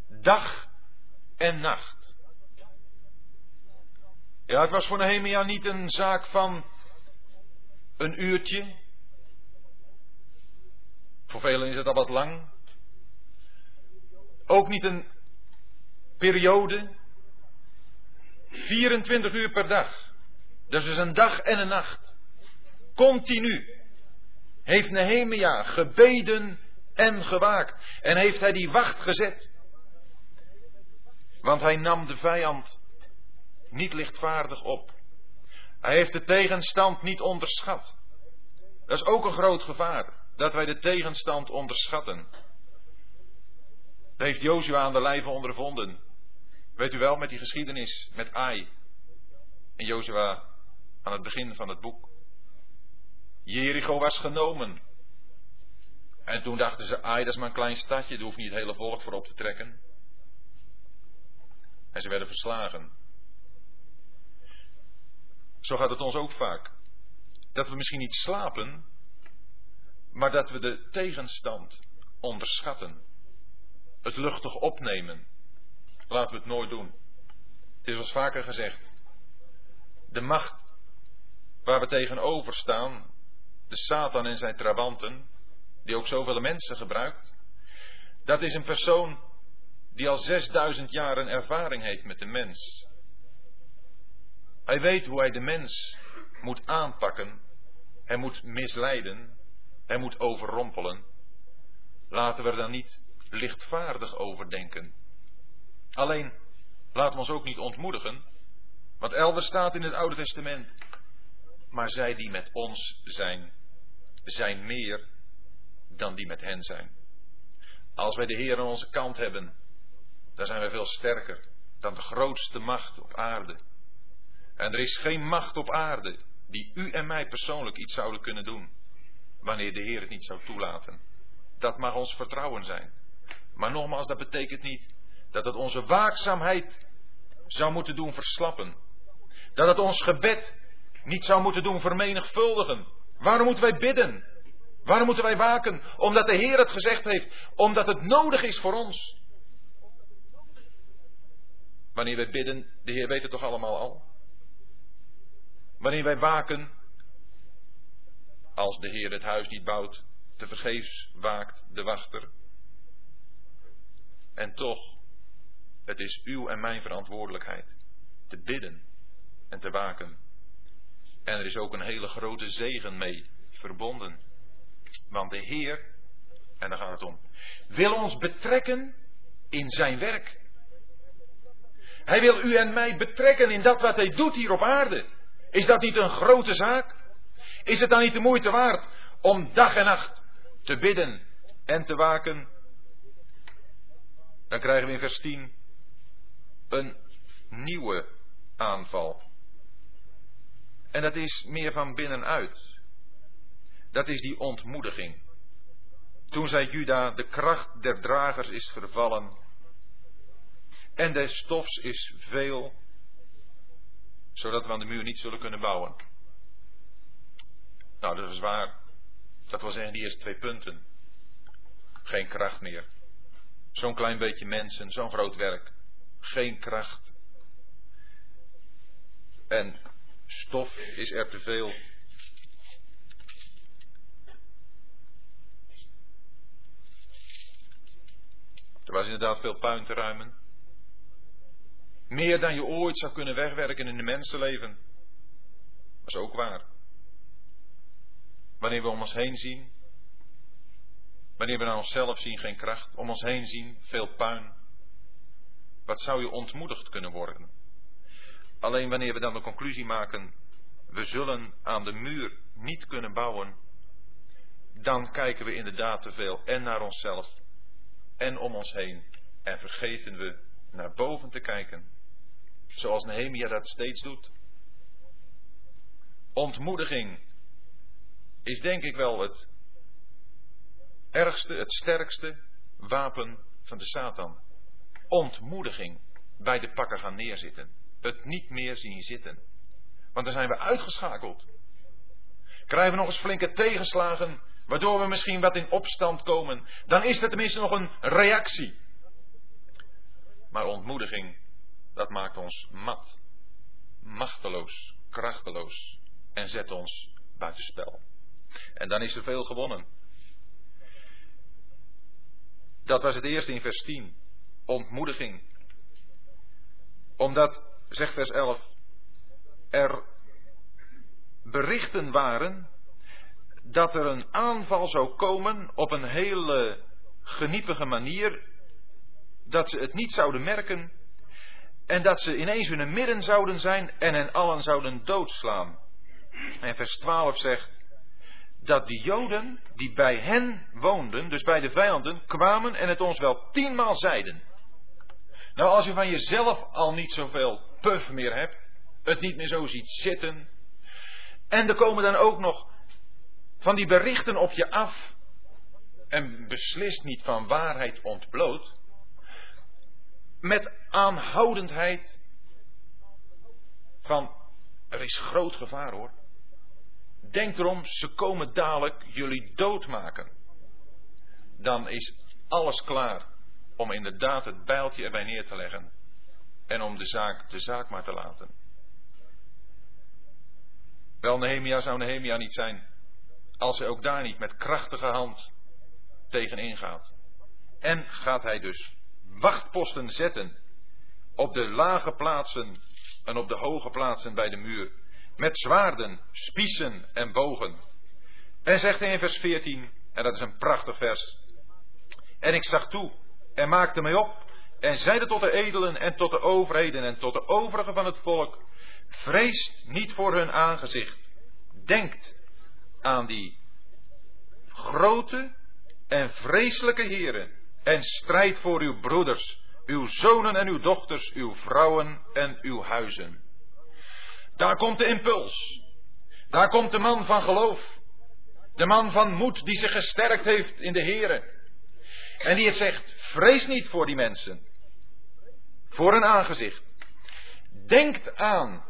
Dag en nacht. Ja, het was voor Nehemia niet een zaak van een uurtje. Voor velen is het al wat lang. Ook niet een periode. 24 uur per dag. Dus is een dag en een nacht. Continu heeft Nehemia gebeden en gewaakt. En heeft hij die wacht gezet. Want hij nam de vijand niet lichtvaardig op. Hij heeft de tegenstand niet onderschat. Dat is ook een groot gevaar. Dat wij de tegenstand onderschatten. Dat heeft Jozua aan de lijve ondervonden. Weet u wel, met die geschiedenis met Ai. En Jozua aan het begin van het boek. Jericho was genomen. En toen dachten ze, ai, dat is maar een klein stadje, daar hoeft niet het hele volk voor op te trekken. En ze werden verslagen. Zo gaat het ons ook vaak. Dat we misschien niet slapen, maar dat we de tegenstand onderschatten. Het luchtig opnemen. Laten we het nooit doen. Het is ons vaker gezegd. De macht waar we tegenover staan, de Satan en zijn trawanten, die ook zoveel mensen gebruikt, dat is een persoon die al 6000 jaar een ervaring heeft met de mens. Hij weet hoe hij de mens moet aanpakken, hij moet misleiden, hij moet overrompelen. Laten we er dan niet lichtvaardig over denken. Alleen, laten we ons ook niet ontmoedigen, want elders staat in het Oude Testament, maar zij die met ons zijn, zijn meer dan die met hen zijn. Als wij de Heer aan onze kant hebben, dan zijn wij veel sterker dan de grootste macht op aarde. En er is geen macht op aarde die u en mij persoonlijk iets zouden kunnen doen, wanneer de Heer het niet zou toelaten. Dat mag ons vertrouwen zijn. Maar nogmaals, dat betekent niet dat het onze waakzaamheid zou moeten doen verslappen. Dat het ons gebed niet zou moeten doen vermenigvuldigen. Waarom moeten wij bidden? Waarom moeten wij waken? Omdat de Heer het gezegd heeft. Omdat het nodig is voor ons. Wanneer wij bidden, de Heer weet het toch allemaal al. Wanneer wij waken, als de Heer het huis niet bouwt, te vergeefs waakt de wachter. En toch, het is uw en mijn verantwoordelijkheid te bidden en te waken. En er is ook een hele grote zegen mee verbonden. Want de Heer, en daar gaat het om, wil ons betrekken in zijn werk. Hij wil u en mij betrekken in dat wat hij doet hier op aarde. Is dat niet een grote zaak? Is het dan niet de moeite waard om dag en nacht te bidden en te waken? Dan krijgen we in vers 10 een nieuwe aanval. En dat is meer van binnenuit. Dat is die ontmoediging. Toen zei Juda, de kracht der dragers is vervallen. En des stofs is veel, zodat we aan de muur niet zullen kunnen bouwen. Nou, dat is waar. Dat wil zeggen, die eerste twee punten. Geen kracht meer. Zo'n klein beetje mensen, zo'n groot werk. Geen kracht. En stof is er te veel. Er was inderdaad veel puin te ruimen. Meer dan je ooit zou kunnen wegwerken in een mensenleven. Dat is ook waar. Wanneer we om ons heen zien, wanneer we naar onszelf zien geen kracht, om ons heen zien veel puin. Wat zou je ontmoedigd kunnen worden? Alleen wanneer we dan de conclusie maken, we zullen aan de muur niet kunnen bouwen, dan kijken we inderdaad te veel en naar onszelf en om ons heen en vergeten we naar boven te kijken, zoals Nehemia dat steeds doet. Ontmoediging is denk ik wel het ergste, het sterkste wapen van de Satan. Ontmoediging bij de pakken gaan neerzitten. Het niet meer zien zitten. Want dan zijn we uitgeschakeld. Krijgen we nog eens flinke tegenslagen, waardoor we misschien wat in opstand komen, dan is er tenminste nog een reactie. Maar ontmoediging, dat maakt ons mat, machteloos, krachteloos en zet ons buitenspel. En dan is er veel gewonnen. Dat was het eerste in vers 10. Ontmoediging. Omdat, zegt vers 11, er berichten waren dat er een aanval zou komen op een hele geniepige manier, dat ze het niet zouden merken en dat ze ineens in hun midden zouden zijn en hen allen zouden doodslaan. En vers 12 zegt dat die Joden die bij hen woonden, dus bij de vijanden, kwamen en het ons wel tienmaal zeiden. Nou, als je van jezelf al niet zoveel puff meer hebt, het niet meer zo ziet zitten, en er komen dan ook nog van die berichten op je af en beslist niet van waarheid ontbloot, met aanhoudendheid van er is groot gevaar hoor. Denk erom, ze komen dadelijk jullie doodmaken. Dan is alles klaar om inderdaad het bijltje erbij neer te leggen en om de zaak de zaak maar te laten. Wel, Nehemia zou Nehemia niet zijn als hij ook daar niet met krachtige hand tegenin gaat. En gaat hij dus wachtposten zetten op de lage plaatsen en op de hoge plaatsen bij de muur, met zwaarden, spiezen en bogen. En zegt hij in vers 14, en dat is een prachtig vers, en ik zag toe en maakte mij op en zeide tot de edelen en tot de overheden en tot de overigen van het volk, vreest niet voor hun aangezicht, denkt aan die grote en vreselijke heren en strijd voor uw broeders, uw zonen en uw dochters, uw vrouwen en uw huizen. Daar komt de impuls. Daar komt de man van geloof. De man van moed die zich gesterkt heeft in de Here. En die het zegt, vrees niet voor die mensen. Voor een aangezicht. Denkt aan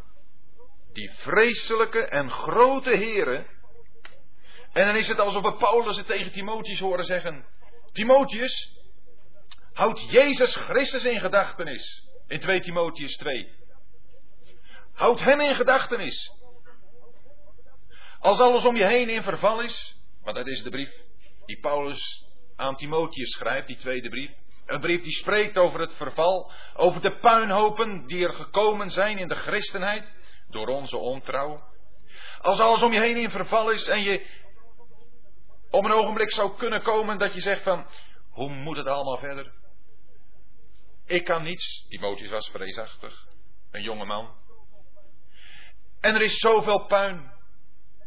die vreselijke en grote heren en dan is het alsof we Paulus het tegen Timotheus horen zeggen. Timotheus, houd Jezus Christus in gedachtenis. In 2 Timotheus 2. Houd hem in gedachtenis. Als alles om je heen in verval is, want dat is de brief die Paulus aan Timotheus schrijft, die tweede brief. Een brief die spreekt over het verval, over de puinhopen die er gekomen zijn in de christenheid door onze ontrouw. Als alles om je heen in verval is en je om een ogenblik zou kunnen komen dat je zegt van, hoe moet het allemaal verder? Ik kan niets. Timotheus was vreesachtig. Een jonge man. En er is zoveel puin.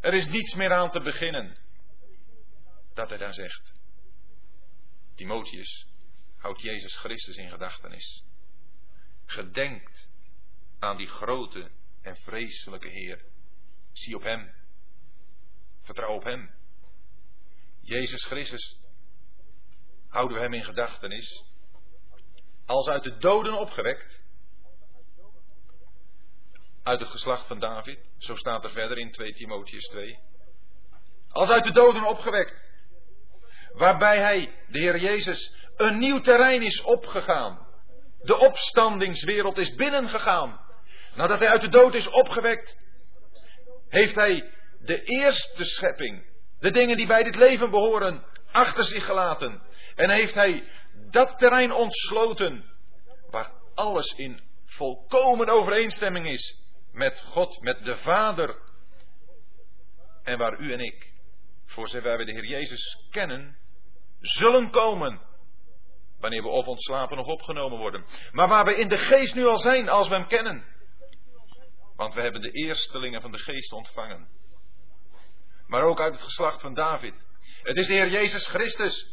Er is niets meer aan te beginnen. Dat hij dan zegt. Timotheus, houdt Jezus Christus in gedachtenis. Gedenkt aan die grote en vreselijke Heer. Zie op Hem. Vertrouw op Hem. Jezus Christus, houden we hem in gedachtenis, als uit de doden opgewekt, uit het geslacht van David, zo staat er verder in 2 Timotheus 2, als uit de doden opgewekt, waarbij hij, de Heer Jezus, een nieuw terrein is opgegaan. De opstandingswereld is binnengegaan. Nadat hij uit de dood is opgewekt, heeft hij de eerste schepping de dingen die bij dit leven behoren achter zich gelaten. En heeft hij dat terrein ontsloten, waar alles in volkomen overeenstemming is met God, met de Vader. En waar u en ik, voor zover we de Heer Jezus kennen, zullen komen. Wanneer we of ontslapen of opgenomen worden. Maar waar we in de geest nu al zijn als we hem kennen. Want we hebben de eerstelingen van de geest ontvangen. Maar ook uit het geslacht van David. Het is de Heer Jezus Christus.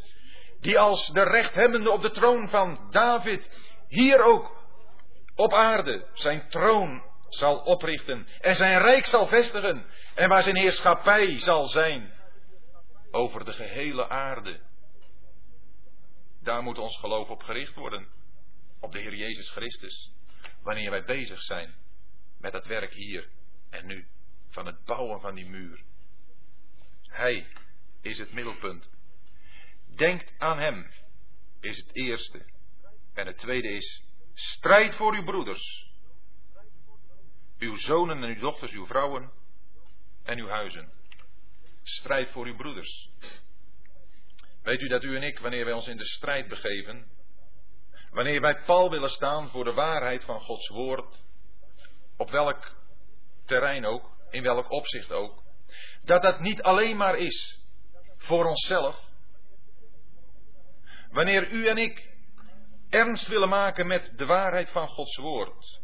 Die als de rechthebbende op de troon van David. Hier ook op aarde zijn troon zal oprichten. En zijn rijk zal vestigen. En waar zijn heerschappij zal zijn. Over de gehele aarde. Daar moet ons geloof op gericht worden. Op de Heer Jezus Christus. Wanneer wij bezig zijn met het werk hier en nu. Van het bouwen van die muur. Hij is het middelpunt. Denkt aan Hem is het eerste. En het tweede is strijd voor uw broeders. Uw zonen en uw dochters, uw vrouwen en uw huizen. Strijd voor uw broeders. Weet u dat u en ik, wanneer wij ons in de strijd begeven, wanneer wij pal willen staan voor de waarheid van Gods woord, op welk terrein ook, in welk opzicht ook, dat dat niet alleen maar is voor onszelf. Wanneer u en ik ernst willen maken met de waarheid van Gods woord.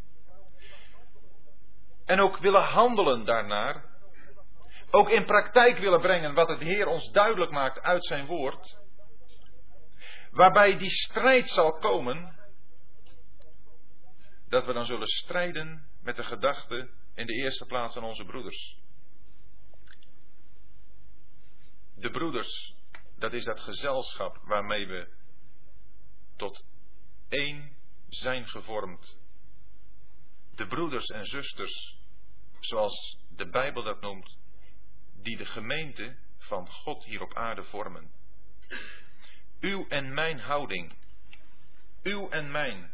En ook willen handelen daarnaar. Ook in praktijk willen brengen wat het Heer ons duidelijk maakt uit zijn woord. Waarbij die strijd zal komen. Dat we dan zullen strijden met de gedachte in de eerste plaats aan onze broeders. De broeders, dat is dat gezelschap waarmee we tot één zijn gevormd. De broeders en zusters, zoals de Bijbel dat noemt, die de gemeente van God hier op aarde vormen. Uw en mijn houding, uw en mijn,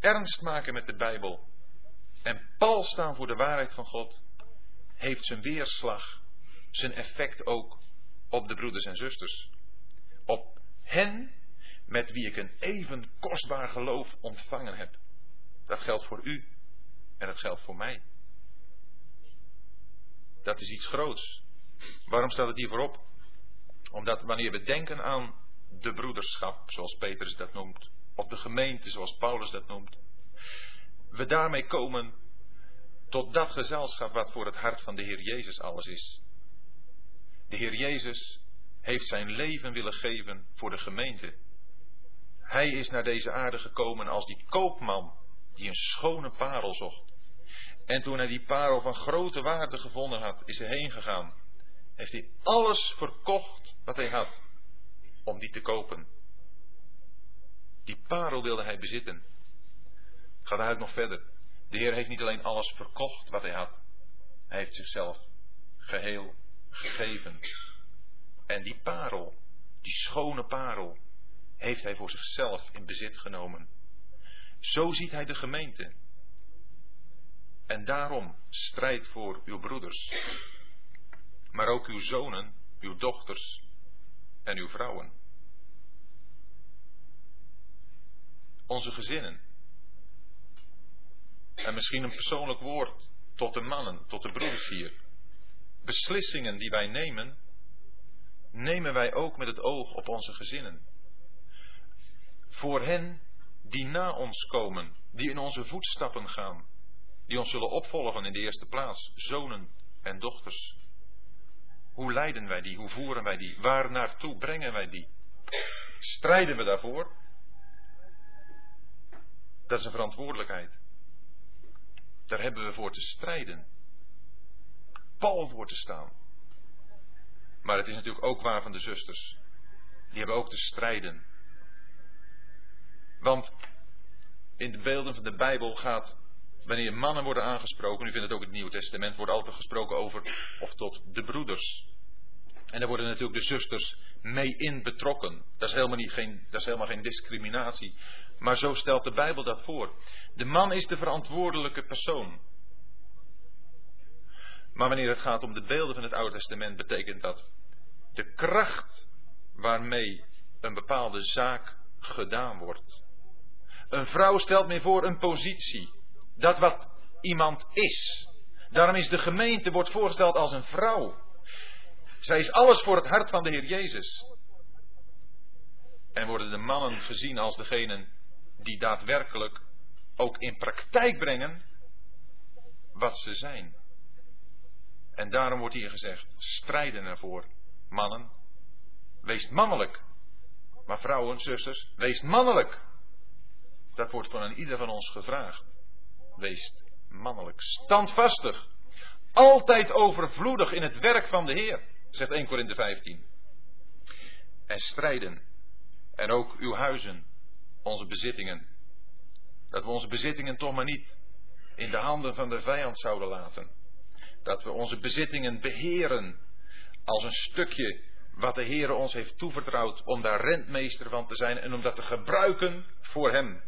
ernst maken met de Bijbel en pal staan voor de waarheid van God, heeft zijn weerslag, zijn effect ook op de broeders en zusters. Op hen met wie ik een even kostbaar geloof ontvangen heb. Dat geldt voor u en dat geldt voor mij. Dat is iets groots. Waarom staat het hier voorop? Omdat wanneer we denken aan de broederschap, zoals Petrus dat noemt, of de gemeente, zoals Paulus dat noemt, we daarmee komen tot dat gezelschap wat voor het hart van de Heer Jezus alles is. De Heer Jezus heeft zijn leven willen geven voor de gemeente. Hij is naar deze aarde gekomen als die koopman die een schone parel zocht. En toen hij die parel van grote waarde gevonden had, is hij heen gegaan. Heeft hij alles verkocht wat hij had om die te kopen. Die parel wilde hij bezitten. Gaat uit nog verder. De Heer heeft niet alleen alles verkocht wat hij had. Hij heeft zichzelf geheel gegeven. En die parel, die schone parel, heeft hij voor zichzelf in bezit genomen. Zo ziet hij de gemeente. En daarom strijd voor uw broeders, maar ook uw zonen, uw dochters en uw vrouwen. Onze gezinnen. En misschien een persoonlijk woord tot de mannen, tot de broeders hier. Beslissingen die wij nemen, nemen wij ook met het oog op onze gezinnen voor hen die na ons komen, die in onze voetstappen gaan, die ons zullen opvolgen in de eerste plaats, zonen en dochters. Hoe leiden wij die? Hoe voeren wij die? Waar naartoe brengen wij die? Strijden we daarvoor? Dat is een verantwoordelijkheid. Daar hebben we voor te strijden. Pal voor te staan. Maar het is natuurlijk ook waar van de zusters. Die hebben ook te strijden want in de beelden van de Bijbel gaat, wanneer mannen worden aangesproken, u vindt het ook in het Nieuwe Testament, wordt altijd gesproken over of tot de broeders. En daar worden natuurlijk de zusters mee in betrokken. Dat is helemaal, niet, geen, dat is helemaal geen discriminatie. Maar zo stelt de Bijbel dat voor. De man is de verantwoordelijke persoon. Maar wanneer het gaat om de beelden van het Oude Testament, betekent dat de kracht waarmee een bepaalde zaak gedaan wordt. Een vrouw stelt meer voor een positie. Dat wat iemand is. Daarom is de gemeente wordt voorgesteld als een vrouw. Zij is alles voor het hart van de Heer Jezus. En worden de mannen gezien als degenen die daadwerkelijk ook in praktijk brengen wat ze zijn. En daarom wordt hier gezegd: strijden ervoor, mannen. Wees mannelijk. Maar vrouwen, zusters, wees mannelijk. Dat wordt van ieder van ons gevraagd. Wees mannelijk, standvastig. Altijd overvloedig in het werk van de Heer, zegt 1 Korinthe 15. En strijden. En ook uw huizen, onze bezittingen. Dat we onze bezittingen toch maar niet in de handen van de vijand zouden laten. Dat we onze bezittingen beheren als een stukje wat de Heer ons heeft toevertrouwd om daar rentmeester van te zijn en om dat te gebruiken voor Hem.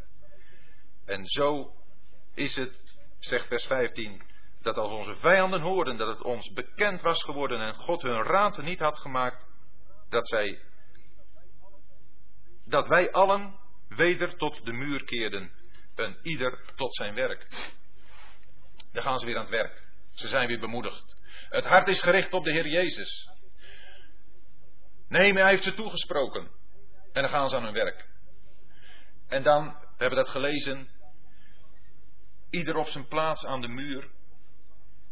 En zo is het, zegt vers 15, dat als onze vijanden hoorden dat het ons bekend was geworden en God hun raad niet had gemaakt, dat zij, dat wij allen weder tot de muur keerden, een ieder tot zijn werk. Dan gaan ze weer aan het werk. Ze zijn weer bemoedigd. Het hart is gericht op de Heer Jezus. Nee, hij heeft ze toegesproken. En dan gaan ze aan hun werk. En dan, we hebben dat gelezen, ieder op zijn plaats aan de muur,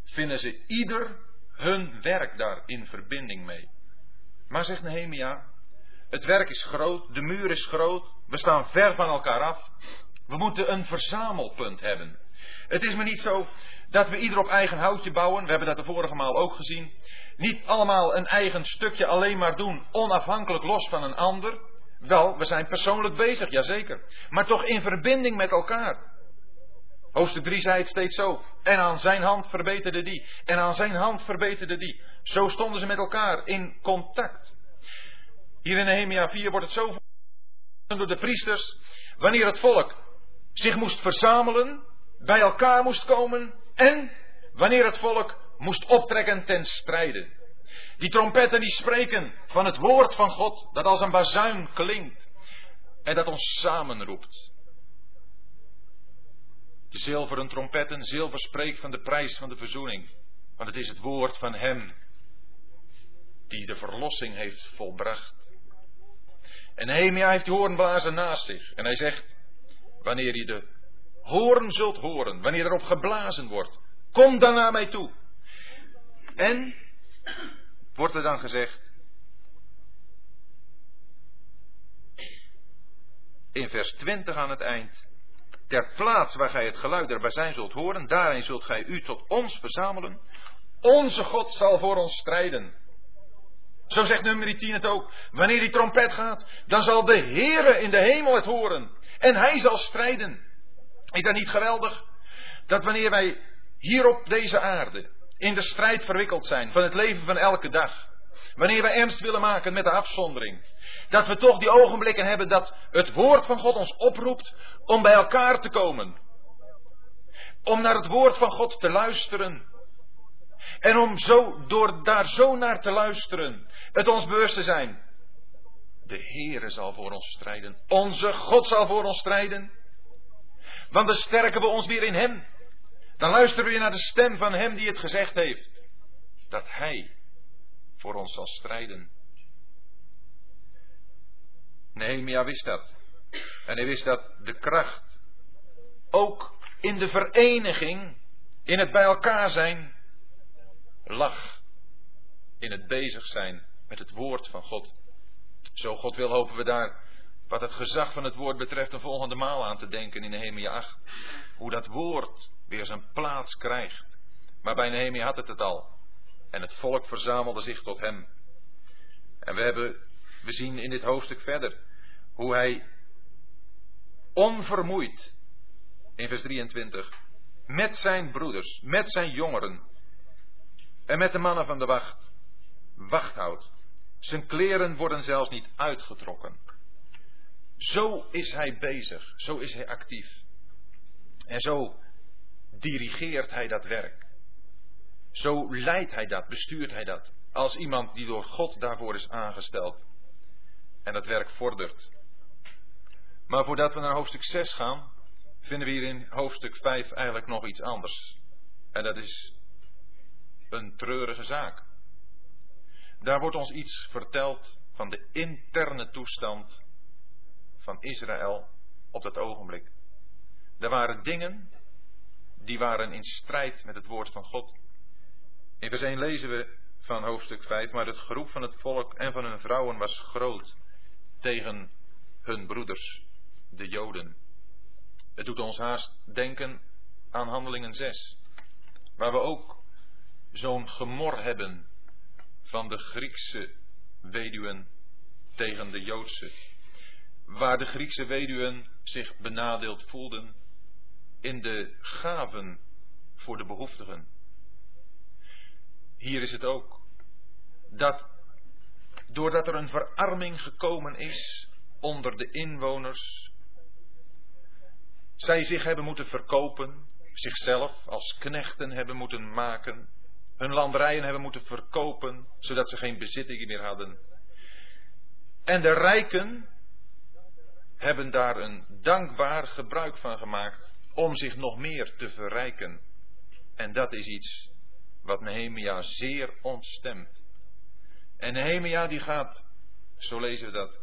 vinden ze ieder hun werk daar in verbinding mee. Maar zegt Nehemia, het werk is groot, de muur is groot, we staan ver van elkaar af. We moeten een verzamelpunt hebben. Het is maar niet zo dat we ieder op eigen houtje bouwen. We hebben dat de vorige maal ook gezien. Niet allemaal een eigen stukje alleen maar doen, onafhankelijk los van een ander. Wel, we zijn persoonlijk bezig, jazeker. Maar toch in verbinding met elkaar. Hoofdstuk 3 zei het steeds zo. En aan zijn hand verbeterde die. En aan zijn hand verbeterde die. Zo stonden ze met elkaar in contact. Hier in Nehemia 4 wordt het zo door de priesters. Wanneer het volk zich moest verzamelen, bij elkaar moest komen en wanneer het volk moest optrekken ten strijde. Die trompetten die spreken van het woord van God dat als een bazuin klinkt en dat ons samenroept. De zilveren trompetten, zilver spreekt van de prijs van de verzoening. Want het is het woord van Hem die de verlossing heeft volbracht. En Nehemia heeft de hoornblazer naast zich. En hij zegt, wanneer je de hoorn zult horen, wanneer erop geblazen wordt, kom dan naar mij toe. En, wordt er dan gezegd, in vers 20 aan het eind, ter plaats waar gij het geluid der bazijn zult horen, daarin zult gij u tot ons verzamelen. Onze God zal voor ons strijden. Zo zegt nummer 10 het ook. Wanneer die trompet gaat, dan zal de Heere in de hemel het horen. En hij zal strijden. Is dat niet geweldig? Dat wanneer wij hier op deze aarde in de strijd verwikkeld zijn van het leven van elke dag. Wanneer wij ernst willen maken met de afzondering. Dat we toch die ogenblikken hebben dat het woord van God ons oproept om bij elkaar te komen. Om naar het woord van God te luisteren. En om zo, door daar zo naar te luisteren, het ons bewust te zijn. De Heere zal voor ons strijden. Onze God zal voor ons strijden. Want dan sterken we ons weer in Hem. Dan luisteren we weer naar de stem van Hem die het gezegd heeft. Dat Hij voor ons zal strijden. Nehemia wist dat. En hij wist dat de kracht ook in de vereniging, in het bij elkaar zijn, lag. In het bezig zijn met het woord van God. Zo God wil hopen we daar wat het gezag van het woord betreft een volgende maal aan te denken in Nehemia 8. Hoe dat woord weer zijn plaats krijgt. Maar bij Nehemia had het het al. En het volk verzamelde zich tot hem. En we hebben, we zien in dit hoofdstuk verder hoe hij onvermoeid, in vers 23, met zijn broeders, met zijn jongeren en met de mannen van de wacht, wacht houdt. Zijn kleren worden zelfs niet uitgetrokken. Zo is hij bezig, zo is hij actief. En zo dirigeert hij dat werk. Zo leidt hij dat, bestuurt hij dat. Als iemand die door God daarvoor is aangesteld. En dat werk vordert. Maar voordat we naar hoofdstuk 6 gaan, vinden we hier in hoofdstuk 5 eigenlijk nog iets anders. En dat is een treurige zaak. Daar wordt ons iets verteld van de interne toestand van Israël op dat ogenblik. Er waren dingen die waren in strijd met het woord van God. In vers 1 lezen we van hoofdstuk 5, maar het geroep van het volk en van hun vrouwen was groot tegen hun broeders, de Joden. Het doet ons haast denken aan Handelingen 6, waar we ook zo'n gemor hebben van de Griekse weduwen tegen de Joodse, waar de Griekse weduwen zich benadeeld voelden in de gaven voor de behoeftigen. Hier is het ook dat doordat er een verarming gekomen is onder de inwoners, zij zich hebben moeten verkopen, zichzelf als knechten hebben moeten maken, hun landerijen hebben moeten verkopen, zodat ze geen bezittingen meer hadden. En de rijken hebben daar een dankbaar gebruik van gemaakt om zich nog meer te verrijken. En dat is iets wat Nehemia zeer ontstemt. En Nehemia die gaat, zo lezen we dat,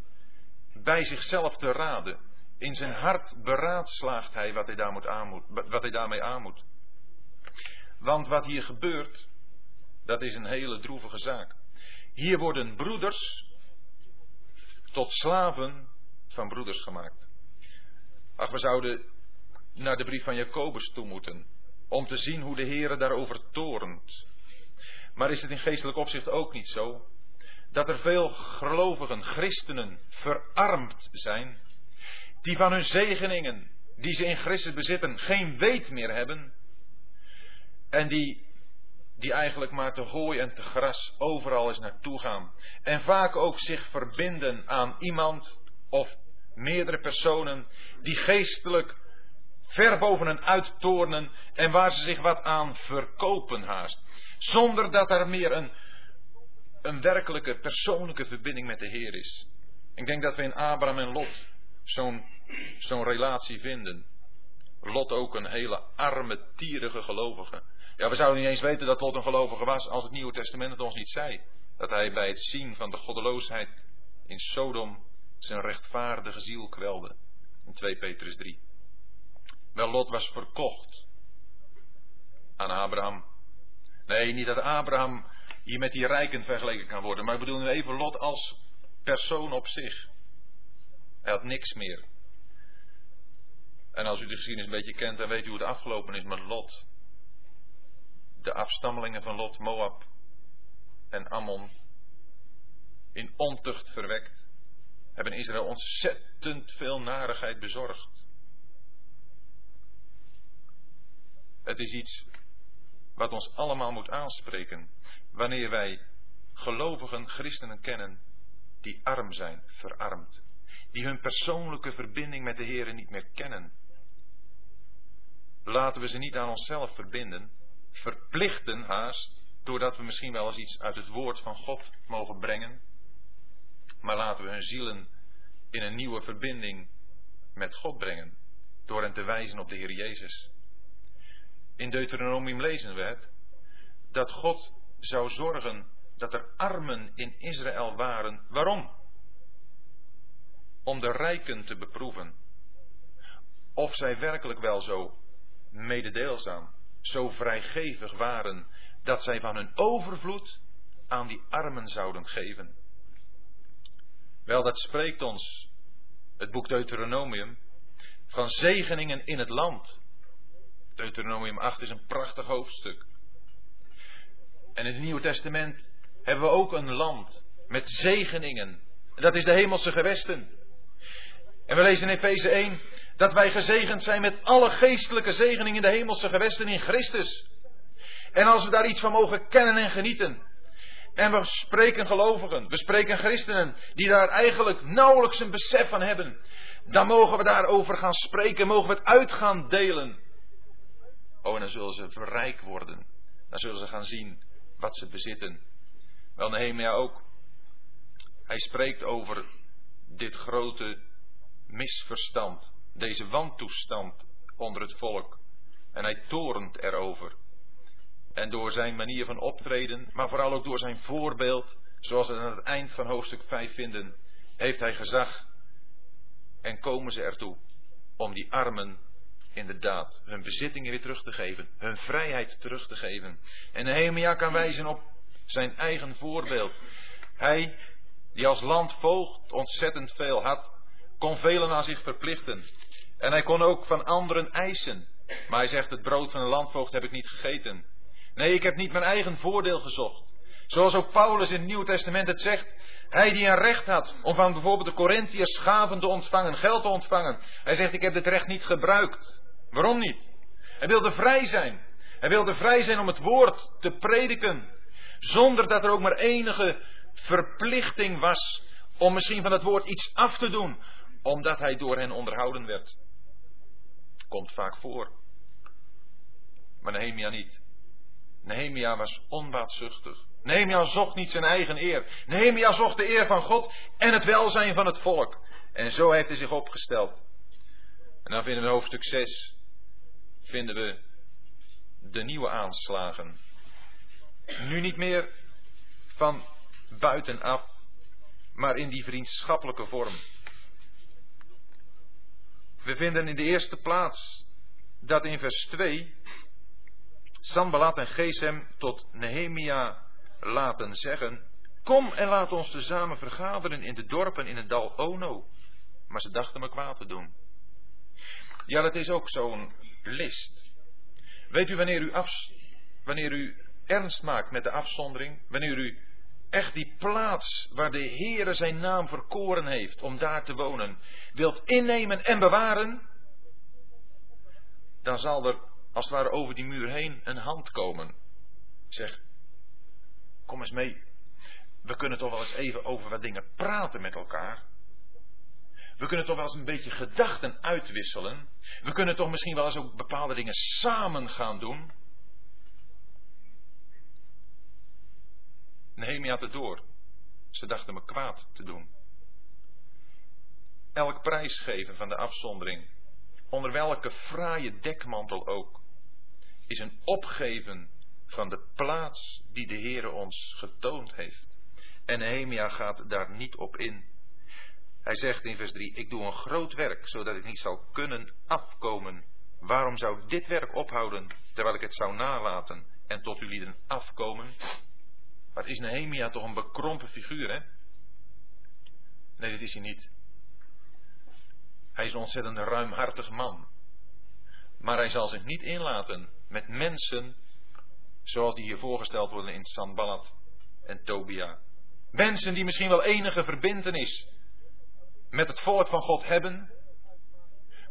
bij zichzelf te raden. In zijn hart beraadslaagt hij wat hij, daar moet aan wat hij daarmee aan moet. Want wat hier gebeurt, dat is een hele droevige zaak. Hier worden broeders tot slaven van broeders gemaakt. Ach, we zouden naar de brief van Jacobus toe moeten. Om te zien hoe de Heere daarover torent. Maar is het in geestelijk opzicht ook niet zo? Dat er veel gelovigen, christenen, verarmd zijn. Die van hun zegeningen, die ze in Christus bezitten, geen weet meer hebben. En die, die eigenlijk maar te hooi en te gras overal eens naartoe gaan. En vaak ook zich verbinden aan iemand of meerdere personen die geestelijk ver boven hen uittoornen en waar ze zich wat aan verkopen haast. Zonder dat er meer een, een werkelijke persoonlijke verbinding met de Heer is. Ik denk dat we in Abraham en Lot zo'n zo'n relatie vinden. Lot ook een hele arme, tierige gelovige. Ja, we zouden niet eens weten dat Lot een gelovige was als het Nieuwe Testament het ons niet zei. Dat hij bij het zien van de goddeloosheid in Sodom zijn rechtvaardige ziel kwelde. In 2 Petrus 3. Wel, Lot was verkocht aan Abraham. Nee, niet dat Abraham hier met die rijken vergeleken kan worden, maar ik bedoel nu even Lot als persoon op zich. Hij had niks meer. En als u de geschiedenis een beetje kent, dan weet u hoe het afgelopen is met Lot. De afstammelingen van Lot, Moab en Ammon, in ontucht verwekt, hebben Israël ontzettend veel narigheid bezorgd. Het is iets wat ons allemaal moet aanspreken wanneer wij gelovigen christenen kennen die arm zijn, verarmd, die hun persoonlijke verbinding met de Heer niet meer kennen. Laten we ze niet aan onszelf verbinden, verplichten haast, doordat we misschien wel eens iets uit het woord van God mogen brengen, maar laten we hun zielen in een nieuwe verbinding met God brengen, door hen te wijzen op de Heer Jezus. In Deuteronomium lezen we het, dat God zou zorgen dat er armen in Israël waren. Waarom? Om de rijken te beproeven. Of zij werkelijk wel zo mededeelzaam, zo vrijgevig waren, dat zij van hun overvloed aan die armen zouden geven. Wel, dat spreekt ons het boek Deuteronomium van zegeningen in het land. Deuteronomium 8 is een prachtig hoofdstuk. En in het Nieuwe Testament hebben we ook een land met zegeningen. En dat is de hemelse gewesten. En we lezen in Efeze 1 dat wij gezegend zijn met alle geestelijke zegeningen in de hemelse gewesten in Christus. En als we daar iets van mogen kennen en genieten. En we spreken gelovigen, we spreken christenen die daar eigenlijk nauwelijks een besef van hebben. Dan mogen we daarover gaan spreken, mogen we het uit gaan delen. Oh, en dan zullen ze verrijk worden. Dan zullen ze gaan zien wat ze bezitten. Wel, Nehemia ook. Hij spreekt over dit grote misverstand, deze wantoestand onder het volk. En hij torent erover. En door zijn manier van optreden, maar vooral ook door zijn voorbeeld, zoals we aan het eind van hoofdstuk 5 vinden, heeft hij gezag. En komen ze ertoe om die armen inderdaad hun bezittingen weer terug te geven, hun vrijheid terug te geven. En Nehemia kan wijzen op zijn eigen voorbeeld. Hij, die als landvoogd ontzettend veel had, kon velen aan zich verplichten. En hij kon ook van anderen eisen. Maar hij zegt, het brood van een landvoogd heb ik niet gegeten. Nee, ik heb niet mijn eigen voordeel gezocht. Zoals ook Paulus in het Nieuwe Testament het zegt. Hij die een recht had om van bijvoorbeeld de Corinthiërs schaven te ontvangen, geld te ontvangen. Hij zegt, ik heb dit recht niet gebruikt. Waarom niet? Hij wilde vrij zijn. Hij wilde vrij zijn om het woord te prediken. Zonder dat er ook maar enige verplichting was om misschien van het woord iets af te doen. Omdat hij door hen onderhouden werd. Komt vaak voor. Maar Nehemia niet. Nehemia was onbaatzuchtig. Nehemia zocht niet zijn eigen eer. Nehemia zocht de eer van God en het welzijn van het volk. En zo heeft hij zich opgesteld. En dan vinden we hoofdstuk 6, vinden we de nieuwe aanslagen. Nu niet meer van buitenaf, maar in die vriendschappelijke vorm. We vinden in de eerste plaats dat in vers 2 Sanballat en Gesem tot Nehemia laten zeggen: Kom en laat ons tezamen vergaderen in de dorpen in het dal Ono. Maar ze dachten me kwaad te doen. Ja, dat is ook zo'n list. Weet u wanneer u, wanneer u ernst maakt met de afzondering, wanneer u echt die plaats waar de Heere zijn naam verkoren heeft om daar te wonen, wilt innemen en bewaren, dan zal er als het ware over die muur heen een hand komen. Zeg, kom eens mee. We kunnen toch wel eens even over wat dingen praten met elkaar. We kunnen toch wel eens een beetje gedachten uitwisselen. We kunnen toch misschien wel eens ook bepaalde dingen samen gaan doen. Nehemia had het door. Ze dachten me kwaad te doen. Elk prijsgeven van de afzondering, onder welke fraaie dekmantel ook, is een opgeven van de plaats die de Heere ons getoond heeft. En Nehemia gaat daar niet op in. Hij zegt in vers 3, ik doe een groot werk, zodat ik niet zal kunnen afkomen. Waarom zou dit werk ophouden, terwijl ik het zou nalaten en tot uw lieden afkomen? Wat is Nehemia toch een bekrompen figuur, hè? Nee, dat is hij niet. Hij is een ontzettend ruimhartig man. Maar hij zal zich niet inlaten met mensen zoals die hier voorgesteld worden in Sanballat en Tobia. Mensen die misschien wel enige verbintenis met het volk van God hebben,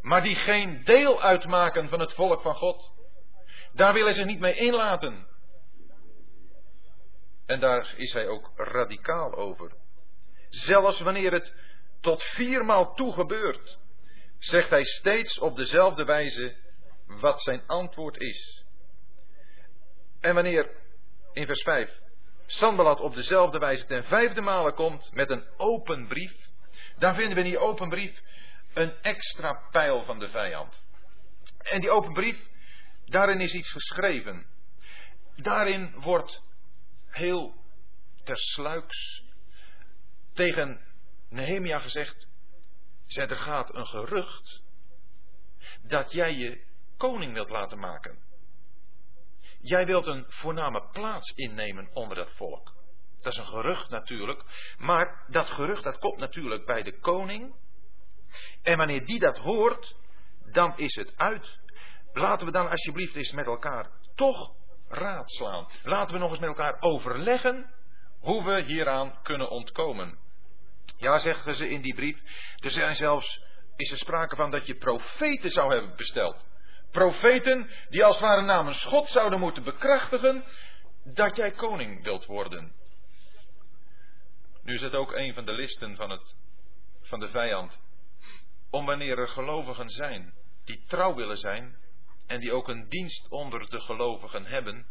maar die geen deel uitmaken van het volk van God. Daar wil hij zich niet mee inlaten. En daar is hij ook radicaal over. Zelfs wanneer het tot viermaal toe gebeurt, zegt hij steeds op dezelfde wijze wat zijn antwoord is. En wanneer in vers 5 Sanballat op dezelfde wijze ten vijfde male komt met een open brief, dan vinden we in die open brief een extra pijl van de vijand. En die open brief, daarin is iets geschreven. Daarin wordt heel tersluiks tegen Nehemia gezegd: Zeg, er gaat een gerucht dat jij je koning wilt laten maken. Jij wilt een voorname plaats innemen onder dat volk. Dat is een gerucht natuurlijk. Maar dat gerucht dat komt natuurlijk bij de koning. En wanneer die dat hoort, dan is het uit. Laten we dan alsjeblieft eens met elkaar toch raad slaan. Laten we nog eens met elkaar overleggen hoe we hieraan kunnen ontkomen. Ja, zeggen ze in die brief. Er zijn zelfs, is er sprake van dat je profeten zou hebben besteld. Profeten die als het ware namens God zouden moeten bekrachtigen dat jij koning wilt worden. Nu is het ook een van de listen van, het, van de vijand. Om wanneer er gelovigen zijn die trouw willen zijn en die ook een dienst onder de gelovigen hebben,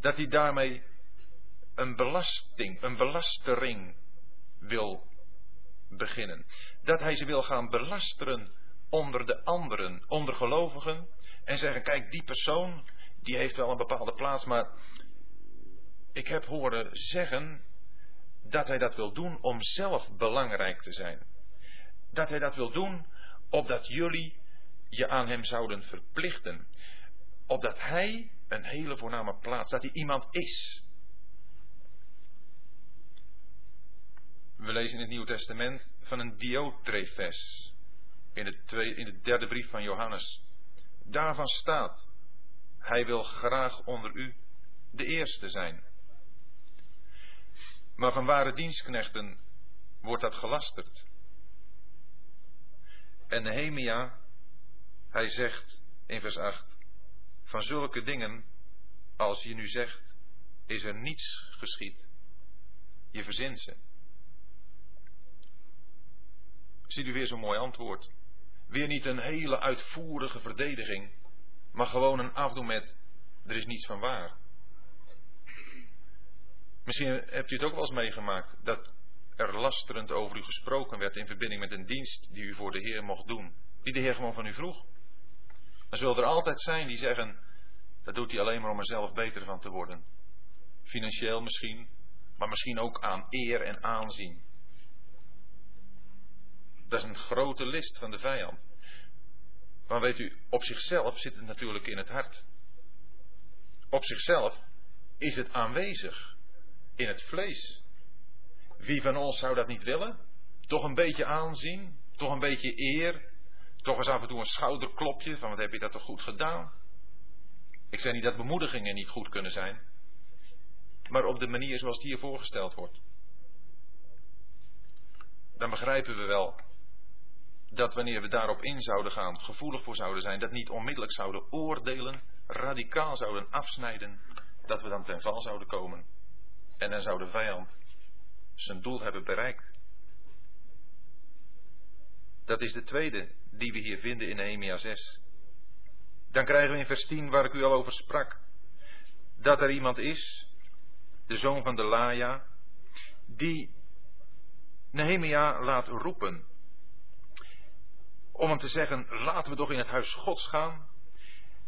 dat hij daarmee een belasting, een belastering wil beginnen. Dat hij ze wil gaan belasteren onder de anderen, onder gelovigen. En zeggen, kijk, die persoon, die heeft wel een bepaalde plaats, maar ik heb horen zeggen dat hij dat wil doen om zelf belangrijk te zijn. Dat hij dat wil doen opdat jullie je aan hem zouden verplichten. Opdat hij een hele voorname plaats, dat hij iemand is. We lezen in het Nieuwe Testament van een Diotrefes. In de, twee, in de derde brief van Johannes. Daarvan staat, hij wil graag onder u de eerste zijn. Maar van ware dienstknechten wordt dat gelasterd. En Nehemia, hij zegt in vers 8, van zulke dingen, als je nu zegt, is er niets geschied. Je verzint ze. Ziet u weer zo'n mooi antwoord. Weer niet een hele uitvoerige verdediging, maar gewoon een afdoen met, er is niets van waar. Misschien hebt u het ook wel eens meegemaakt dat er lasterend over u gesproken werd in verbinding met een dienst die u voor de Heer mocht doen. Die de Heer gewoon van u vroeg. Dan zullen er altijd zijn die zeggen, dat doet hij alleen maar om er zelf beter van te worden. Financieel misschien, maar misschien ook aan eer en aanzien. Dat is een grote list van de vijand. Maar weet u, op zichzelf zit het natuurlijk in het hart. Op zichzelf is het aanwezig in het vlees. Wie van ons zou dat niet willen? Toch een beetje aanzien, toch een beetje eer, toch eens af en toe een schouderklopje van wat heb je dat toch goed gedaan? Ik zeg niet dat bemoedigingen niet goed kunnen zijn, maar op de manier zoals het hier voorgesteld wordt. Dan begrijpen we wel dat wanneer we daarop in zouden gaan, gevoelig voor zouden zijn, dat niet onmiddellijk zouden oordelen, radicaal zouden afsnijden, dat we dan ten val zouden komen. En dan zou de vijand zijn doel hebben bereikt. Dat is de tweede die we hier vinden in Nehemia 6. Dan krijgen we in vers 10 waar ik u al over sprak. Dat er iemand is, de zoon van de Laja, die Nehemia laat roepen. Om hem te zeggen, laten we toch in het huis Gods gaan,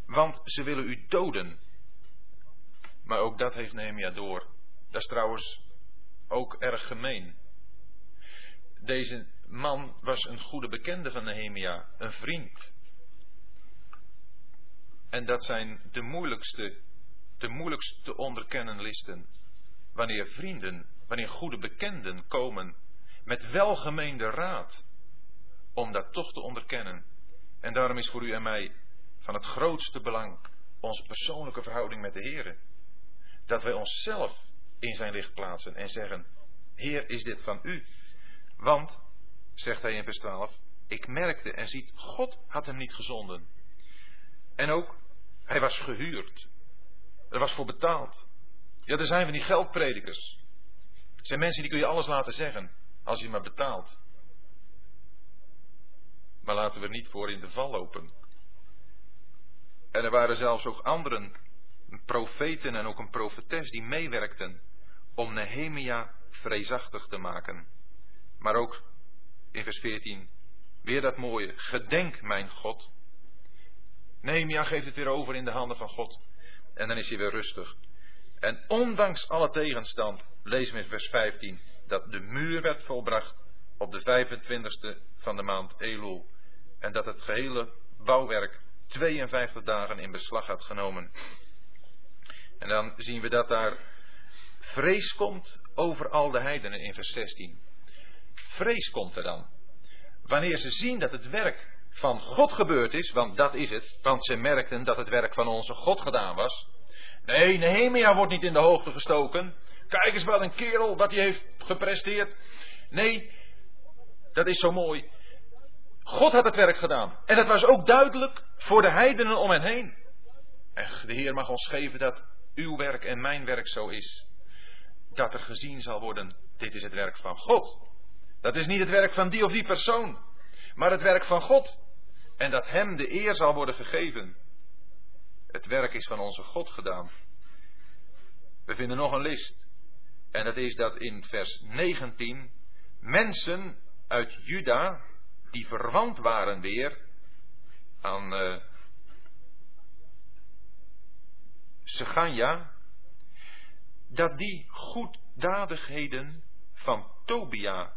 want ze willen u doden. Maar ook dat heeft Nehemia door. Dat is trouwens ook erg gemeen. Deze man was een goede bekende van Nehemia, een vriend. En dat zijn de moeilijkste, de moeilijkste te onderkennen listen. Wanneer vrienden, wanneer goede bekenden komen met welgemeende raad om dat toch te onderkennen. En daarom is voor u en mij van het grootste belang onze persoonlijke verhouding met de Heer. Dat wij onszelf in zijn licht plaatsen en zeggen: Heer, is dit van u? Want, zegt hij in vers 12, ik merkte en ziet, God had hem niet gezonden. En ook, hij was gehuurd. Er was voor betaald. Ja, er zijn van die geldpredikers. Er zijn mensen die kun je alles laten zeggen, als je maar betaalt. Maar laten we er niet voor in de val lopen. En er waren zelfs ook anderen, profeten en ook een profetes, die meewerkten om Nehemia vreesachtig te maken. Maar ook in vers 14, weer dat mooie, gedenk mijn God. Nehemia geeft het weer over in de handen van God. En dan is hij weer rustig. En ondanks alle tegenstand, lezen we in vers 15, dat de muur werd volbracht op de 25ste van de maand Elul. En dat het gehele bouwwerk 52 dagen in beslag had genomen. En dan zien we dat daar Vrees komt over al de heidenen in vers 16. Vrees komt er dan. Wanneer ze zien dat het werk van God gebeurd is, want dat is het, want ze merkten dat het werk van onze God gedaan was. Nee, Nehemia wordt niet in de hoogte gestoken. Kijk eens wat een kerel wat hij heeft gepresteerd. Nee, dat is zo mooi. God had het werk gedaan. En dat was ook duidelijk voor de heidenen om hen heen. En de Heer mag ons geven dat uw werk en mijn werk zo is dat er gezien zal worden, dit is het werk van God. Dat is niet het werk van die of die persoon, maar het werk van God. En dat Hem de eer zal worden gegeven. Het werk is van onze God gedaan. We vinden nog een list. En dat is dat in vers 19 mensen uit Juda, die verwant waren weer aan uh, Seganja, dat die goeddadigheden van Tobia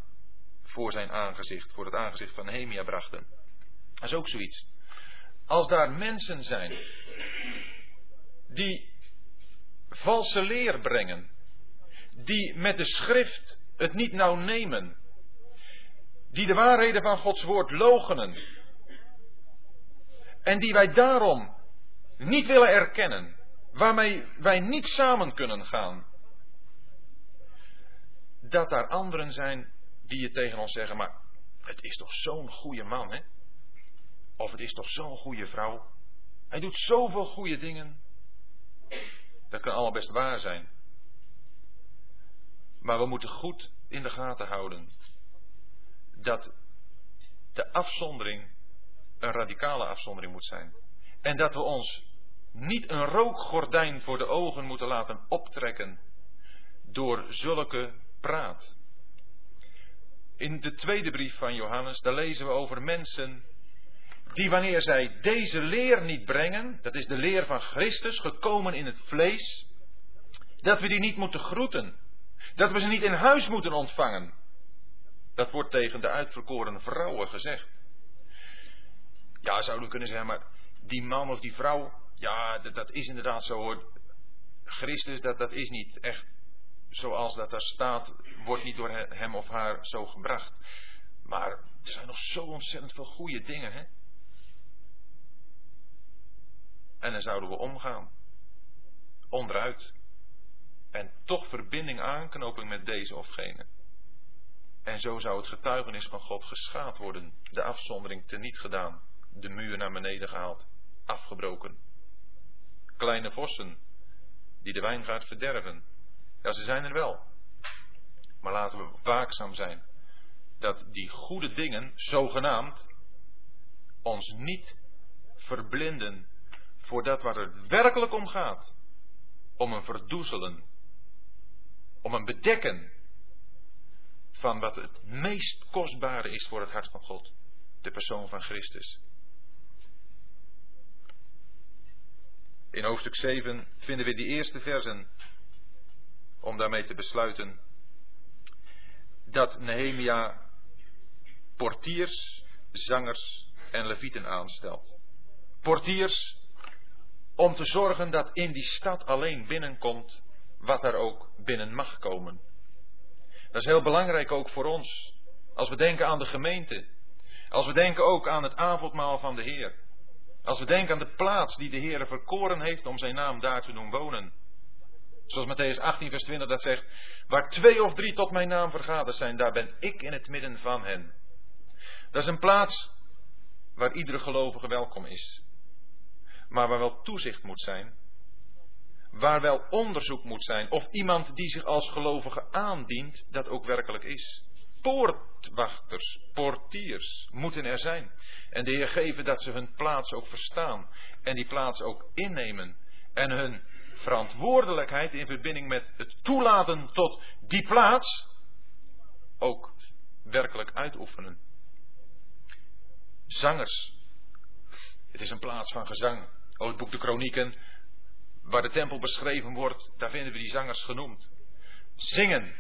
voor zijn aangezicht, voor het aangezicht van Nehemia brachten. Dat is ook zoiets. Als daar mensen zijn die valse leer brengen, die met de schrift het niet nauw nemen, die de waarheden van Gods woord logenen, en die wij daarom niet willen erkennen, waarmee wij niet samen kunnen gaan, dat daar anderen zijn die je tegen ons zeggen, maar het is toch zo'n goede man, hè? Of het is toch zo'n goede vrouw? Hij doet zoveel goede dingen. Dat kan allemaal best waar zijn. Maar we moeten goed in de gaten houden dat de afzondering een radicale afzondering moet zijn. En dat we ons niet een rookgordijn voor de ogen moeten laten optrekken door zulke praat. In de tweede brief van Johannes, daar lezen we over mensen die wanneer zij deze leer niet brengen, dat is de leer van Christus, gekomen in het vlees, dat we die niet moeten groeten. Dat we ze niet in huis moeten ontvangen. Dat wordt tegen de uitverkoren vrouwen gezegd. Ja, zouden we kunnen zeggen, maar die man of die vrouw, ja, dat, is inderdaad zo. Christus, dat, dat is niet echt zoals dat daar staat, wordt niet door hem of haar zo gebracht. Maar er zijn nog zo ontzettend veel goede dingen, hè? En dan zouden we omgaan. Onderuit. En toch verbinding aanknopen met deze of gene. En zo zou het getuigenis van God geschaad worden. De afzondering teniet gedaan. De muur naar beneden gehaald. Afgebroken. Kleine vossen die de wijngaard verderven. Ja, ze zijn er wel. Maar laten we waakzaam zijn dat die goede dingen, zogenaamd, ons niet verblinden voor dat waar het werkelijk om gaat. Om een verdoezelen. Om een bedekken van wat het meest kostbare is voor het hart van God. De persoon van Christus. In hoofdstuk 7 vinden we die eerste versen om daarmee te besluiten dat Nehemia portiers, zangers en levieten aanstelt. Portiers om te zorgen dat in die stad alleen binnenkomt wat er ook binnen mag komen. Dat is heel belangrijk ook voor ons. Als we denken aan de gemeente. Als we denken ook aan het avondmaal van de Heer. Als we denken aan de plaats die de Heer verkoren heeft om zijn naam daar te doen wonen. Zoals Matthäus 18, vers 20 dat zegt. Waar twee of drie tot mijn naam vergaderd zijn, daar ben ik in het midden van hen. Dat is een plaats waar iedere gelovige welkom is. Maar waar wel toezicht moet zijn. Waar wel onderzoek moet zijn of iemand die zich als gelovige aandient, dat ook werkelijk is. Poortwachters, portiers moeten er zijn. En de Heer geven dat ze hun plaats ook verstaan. En die plaats ook innemen. En hun verantwoordelijkheid in verbinding met het toelaten tot die plaats ook werkelijk uitoefenen. Zangers. Het is een plaats van gezang. Oh, het boek De Kronieken, waar de tempel beschreven wordt, daar vinden we die zangers genoemd. Zingen.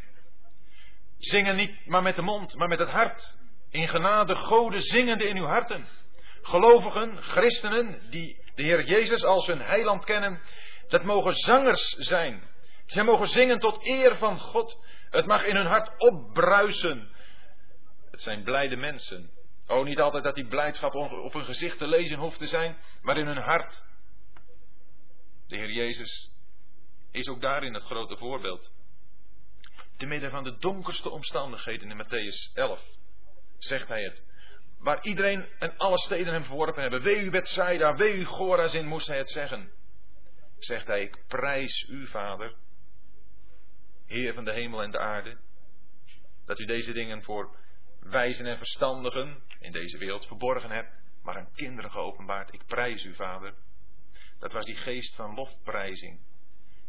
Zingen niet maar met de mond, maar met het hart. In genade goden zingende in uw harten. Gelovigen, christenen, die de Heer Jezus als hun heiland kennen, dat mogen zangers zijn. Zij mogen zingen tot eer van God. Het mag in hun hart opbruisen. Het zijn blijde mensen. Oh, niet altijd dat die blijdschap op hun gezicht te lezen hoeft te zijn, maar in hun hart. De Heer Jezus is ook daarin het grote voorbeeld. Te midden van de donkerste omstandigheden in Matthäus 11 zegt hij het. Waar iedereen en alle steden hem verworpen hebben. Wee u Bethsaida, wee u Gorazin, moest hij het zeggen zegt hij, ik prijs u, Vader, Heer van de hemel en de aarde, dat u deze dingen voor wijzen en verstandigen in deze wereld verborgen hebt, maar aan kinderen geopenbaard. Ik prijs u, Vader. Dat was die geest van lofprijzing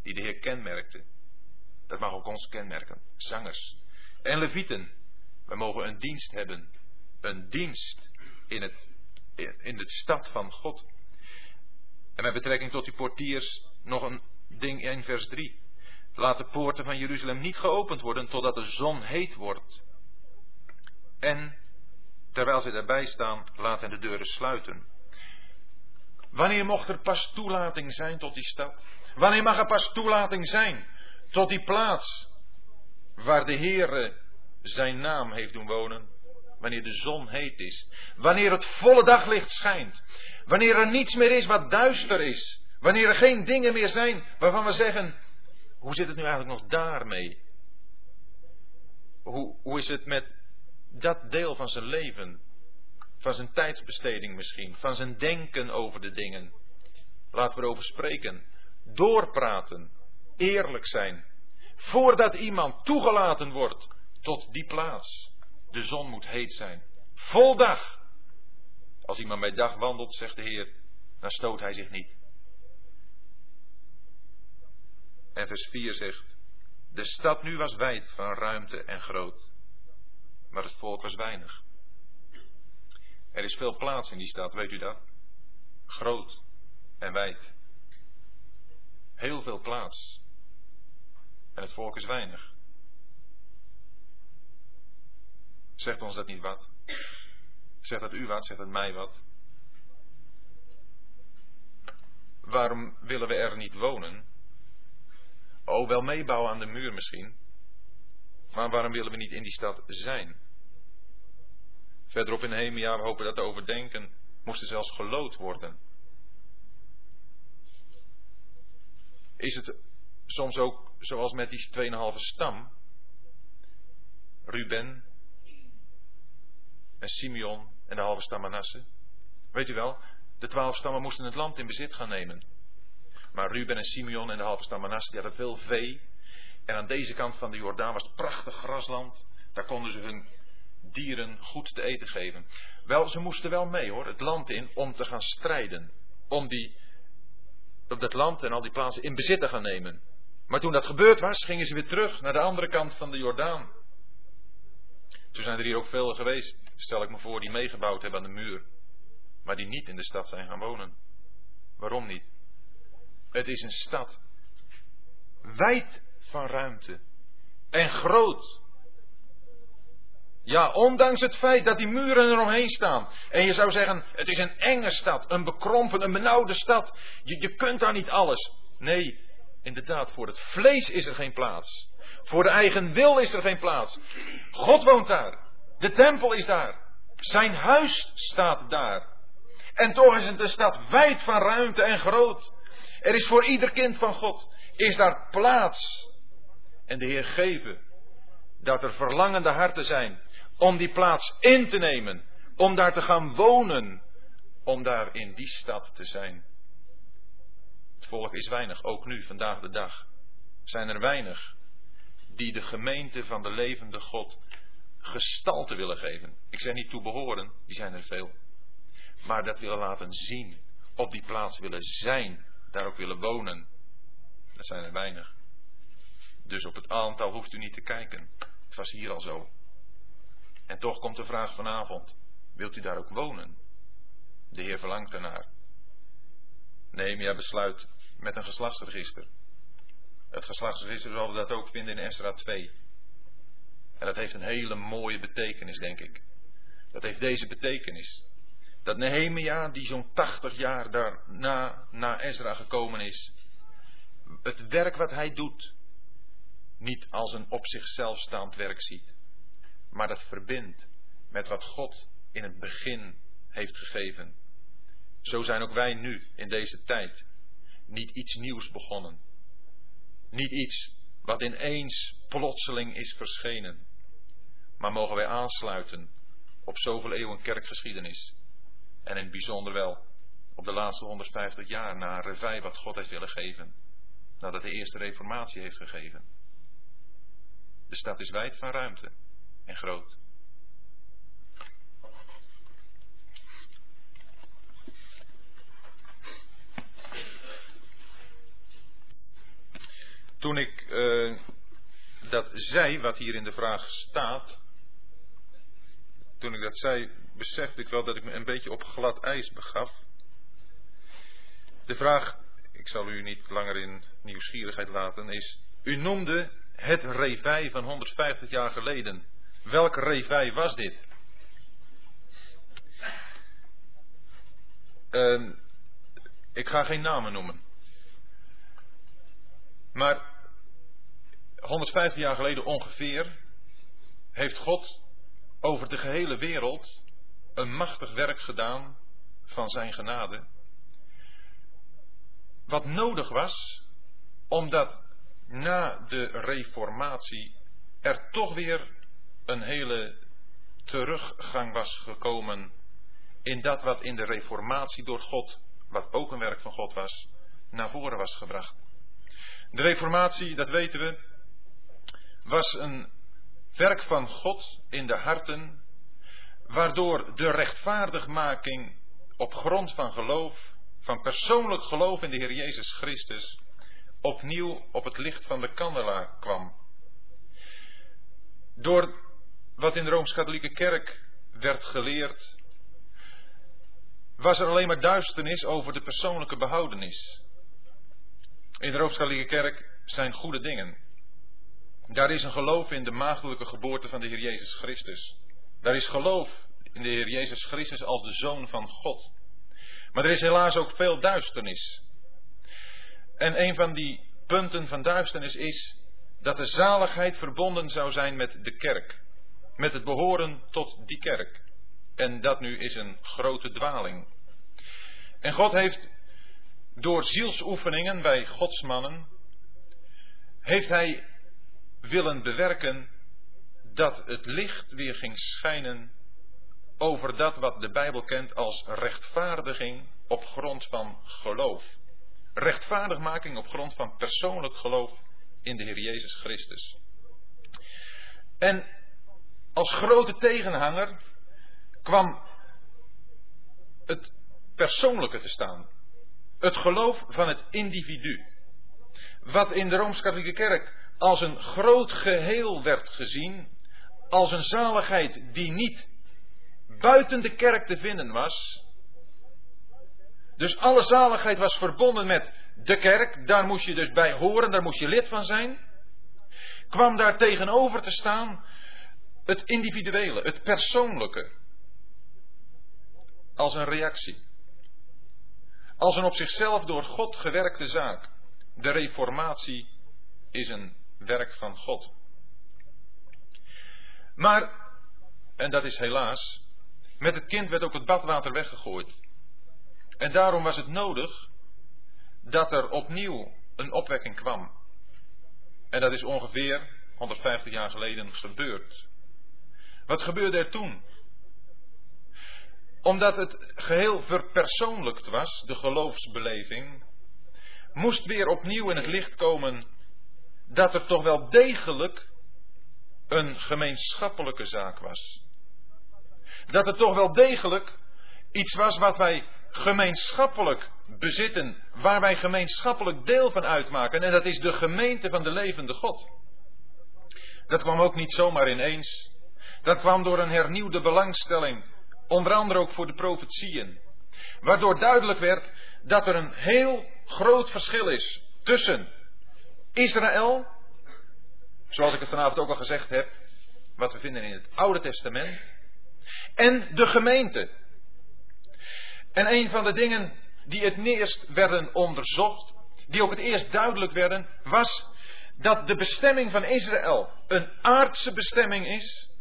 die de Heer kenmerkte. Dat mag ook ons kenmerken. Zangers en levieten, We mogen een dienst hebben. Een dienst in, het, in de stad van God. En met betrekking tot die portiers nog een ding in vers 3. Laat de poorten van Jeruzalem niet geopend worden totdat de zon heet wordt. En terwijl ze daarbij staan, laat hen de deuren sluiten. Wanneer mocht er pas toelating zijn tot die stad? Wanneer mag er pas toelating zijn tot die plaats waar de Heere zijn naam heeft doen wonen? Wanneer de zon heet is. Wanneer het volle daglicht schijnt. Wanneer er niets meer is wat duister is. Wanneer er geen dingen meer zijn waarvan we zeggen, hoe zit het nu eigenlijk nog daarmee? Hoe, hoe is het met dat deel van zijn leven? Van zijn tijdsbesteding misschien, van zijn denken over de dingen. Laten we erover spreken. Doorpraten. Eerlijk zijn. Voordat iemand toegelaten wordt tot die plaats. De zon moet heet zijn. Vol dag. Als iemand bij dag wandelt, zegt de Heer, dan stoot hij zich niet. En vers 4 zegt, de stad nu was wijd van ruimte en groot, maar het volk was weinig. Er is veel plaats in die stad, weet u dat? Groot en wijd. Heel veel plaats. En het volk is weinig. Zegt ons dat niet wat? Zegt dat u wat? Zegt dat mij wat? Waarom willen we er niet wonen? Oh, wel meebouwen aan de muur misschien. Maar waarom willen we niet in die stad zijn? Verderop in Nehemia, we hopen dat te overdenken, moesten zelfs gelood worden. Is het soms ook zoals met die 2,5 stam? Ruben en Simeon en de halve stam Manasse. Weet u wel, de twaalf stammen moesten het land in bezit gaan nemen. Maar Ruben en Simeon en de halve stam Manasse, die hadden veel vee. En aan deze kant van de Jordaan was het prachtig grasland. Daar konden ze hun dieren goed te eten geven. Wel, ze moesten wel mee hoor, het land in, om te gaan strijden. Om die, op dat land en al die plaatsen in bezit te gaan nemen. Maar toen dat gebeurd was, gingen ze weer terug naar de andere kant van de Jordaan. Toen zijn er hier ook velen geweest, stel ik me voor, die meegebouwd hebben aan de muur. Maar die niet in de stad zijn gaan wonen. Waarom niet? Het is een stad. Wijd van ruimte. En groot. Ja, ondanks het feit dat die muren eromheen staan. En je zou zeggen, het is een enge stad, een bekrompen, een benauwde stad. Je, je kunt daar niet alles. Nee, inderdaad, voor het vlees is er geen plaats. Voor de eigen wil is er geen plaats. God woont daar. De tempel is daar. Zijn huis staat daar. En toch is het een stad wijd van ruimte en groot. Er is voor ieder kind van God, is daar plaats. En de Heer geven dat er verlangende harten zijn om die plaats in te nemen, om daar te gaan wonen, om daar in die stad te zijn. Volk is weinig, ook nu, vandaag de dag. Zijn er weinig die de gemeente van de levende God gestalte willen geven. Ik zeg niet toebehoren, die zijn er veel. Maar dat willen laten zien, op die plaats willen zijn, daar ook willen wonen. Dat zijn er weinig. Dus op het aantal hoeft u niet te kijken. Het was hier al zo. En toch komt de vraag vanavond: wilt u daar ook wonen? De Heer verlangt ernaar. Nehemia besluit met een geslachtsregister. Het geslachtsregister zoals we dat ook vinden in Esra 2. En dat heeft een hele mooie betekenis, denk ik. Dat heeft deze betekenis. Dat Nehemia, die zo'n 80 jaar daarna na Ezra gekomen is, het werk wat hij doet, niet als een op zichzelf staand werk ziet, maar dat verbindt met wat God in het begin heeft gegeven. Zo zijn ook wij nu in deze tijd niet iets nieuws begonnen. Niet iets wat ineens plotseling is verschenen. Maar mogen wij aansluiten op zoveel eeuwen kerkgeschiedenis. En in het bijzonder wel op de laatste 150 jaar na revij wat God heeft willen geven. Nadat de eerste reformatie heeft gegeven. De stad is wijd van ruimte en groot. Toen ik uh, dat zei, wat hier in de vraag staat, toen ik dat zei, besefte ik wel dat ik me een beetje op glad ijs begaf. De vraag, ik zal u niet langer in nieuwsgierigheid laten, is: U noemde het revij van 150 jaar geleden. Welk revij was dit? Uh, ik ga geen namen noemen. Maar 150 jaar geleden ongeveer heeft God over de gehele wereld een machtig werk gedaan van zijn genade. Wat nodig was, omdat na de reformatie er toch weer een hele teruggang was gekomen in dat wat in de reformatie door God, wat ook een werk van God was, naar voren was gebracht. De reformatie, dat weten we, was een werk van God in de harten, waardoor de rechtvaardigmaking op grond van geloof, van persoonlijk geloof in de Heer Jezus Christus, opnieuw op het licht van de kandelaar kwam. Door wat in de Rooms-Katholieke Kerk werd geleerd, was er alleen maar duisternis over de persoonlijke behoudenis. In de Rooms-Katholieke Kerk zijn goede dingen. Daar is een geloof in de maagdelijke geboorte van de Heer Jezus Christus. Daar is geloof in de Heer Jezus Christus als de Zoon van God. Maar er is helaas ook veel duisternis. En een van die punten van duisternis is dat de zaligheid verbonden zou zijn met de kerk. Met het behoren tot die kerk. En dat nu is een grote dwaling. En God heeft door zielsoefeningen bij godsmannen, heeft Hij willen bewerken dat het licht weer ging schijnen over dat wat de Bijbel kent als rechtvaardiging op grond van geloof. Rechtvaardigmaking op grond van persoonlijk geloof in de Heer Jezus Christus. En als grote tegenhanger kwam het persoonlijke te staan. Het geloof van het individu. Wat in de Rooms-Katholieke Kerk als een groot geheel werd gezien, als een zaligheid die niet buiten de kerk te vinden was. Dus alle zaligheid was verbonden met de kerk, daar moest je dus bij horen, daar moest je lid van zijn. Kwam daar tegenover te staan het individuele, het persoonlijke, als een reactie. Als een op zichzelf door God gewerkte zaak. De reformatie is een werk van God. Maar, en dat is helaas, met het kind werd ook het badwater weggegooid. En daarom was het nodig dat er opnieuw een opwekking kwam. En dat is ongeveer 150 jaar geleden gebeurd. Wat gebeurde er toen? Omdat het geheel verpersoonlijkt was, de geloofsbeleving, moest weer opnieuw in het licht komen dat er toch wel degelijk een gemeenschappelijke zaak was. Dat er toch wel degelijk iets was wat wij gemeenschappelijk bezitten, waar wij gemeenschappelijk deel van uitmaken, en dat is de gemeente van de levende God. Dat kwam ook niet zomaar ineens. Dat kwam door een hernieuwde belangstelling, onder andere ook voor de profetieën, waardoor duidelijk werd dat er een heel groot verschil is tussen Israël, zoals ik het vanavond ook al gezegd heb, wat we vinden in het Oude Testament, en de gemeente. En een van de dingen die het eerst werden onderzocht, die ook het eerst duidelijk werden, was dat de bestemming van Israël een aardse bestemming is.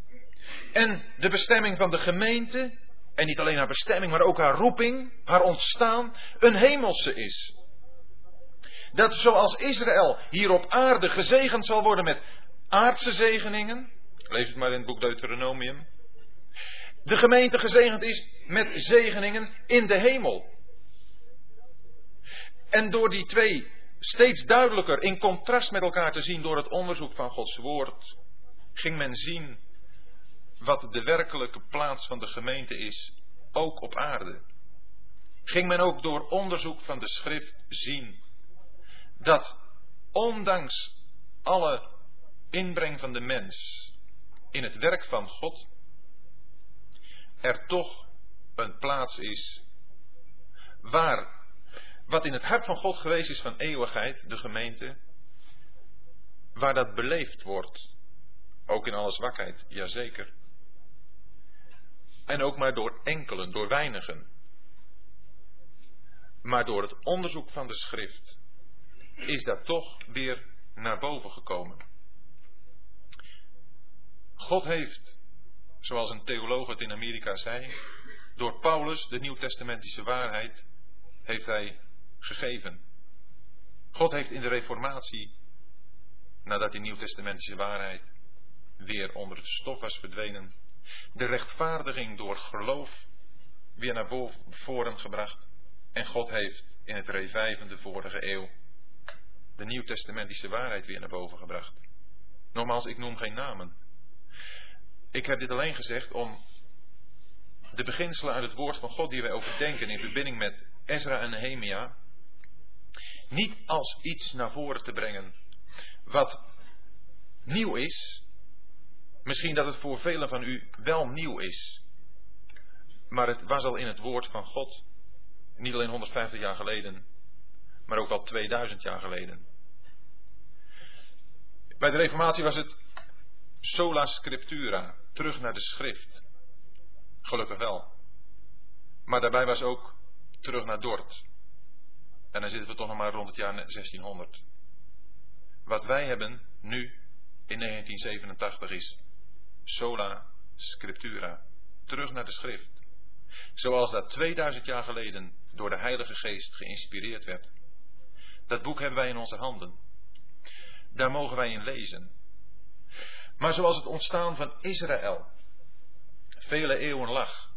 En de bestemming van de gemeente, en niet alleen haar bestemming, maar ook haar roeping, haar ontstaan, een hemelse is. Dat zoals Israël hier op aarde gezegend zal worden met aardse zegeningen. Lees het maar in het boek Deuteronomium. De gemeente gezegend is met zegeningen in de hemel. En door die twee steeds duidelijker in contrast met elkaar te zien door het onderzoek van Gods woord, ging men zien wat de werkelijke plaats van de gemeente is, ook op aarde. Ging men ook door onderzoek van de schrift zien dat ondanks alle inbreng van de mens in het werk van God, er toch een plaats is waar wat in het hart van God geweest is van eeuwigheid, de gemeente, waar dat beleefd wordt, ook in alle zwakheid, jazeker. En ook maar door enkelen, door weinigen. Maar door het onderzoek van de schrift is dat toch weer naar boven gekomen. God heeft, zoals een theoloog het in Amerika zei, door Paulus de nieuwtestamentische waarheid heeft hij gegeven. God heeft in de Reformatie, nadat die nieuwtestamentische waarheid weer onder het stof was verdwenen, de rechtvaardiging door geloof weer naar voren gebracht. En God heeft in het revijvende vorige eeuw de nieuwtestamentische waarheid weer naar boven gebracht. Nogmaals, ik noem geen namen. Ik heb dit alleen gezegd om de beginselen uit het woord van God die wij overdenken in verbinding met Ezra en Nehemia niet als iets naar voren te brengen wat nieuw is. Misschien dat het voor velen van u wel nieuw is. Maar het was al in het woord van God. Niet alleen 150 jaar geleden, maar ook al 2000 jaar geleden. Bij de Reformatie was het sola scriptura, terug naar de schrift. Gelukkig wel. Maar daarbij was ook terug naar Dort. En dan zitten we toch nog maar rond het jaar 1600. Wat wij hebben nu in 1987 is sola scriptura. Terug naar de schrift. Zoals dat 2000 jaar geleden door de Heilige Geest geïnspireerd werd. Dat boek hebben wij in onze handen. Daar mogen wij in lezen. Maar zoals het ontstaan van Israël vele eeuwen lag,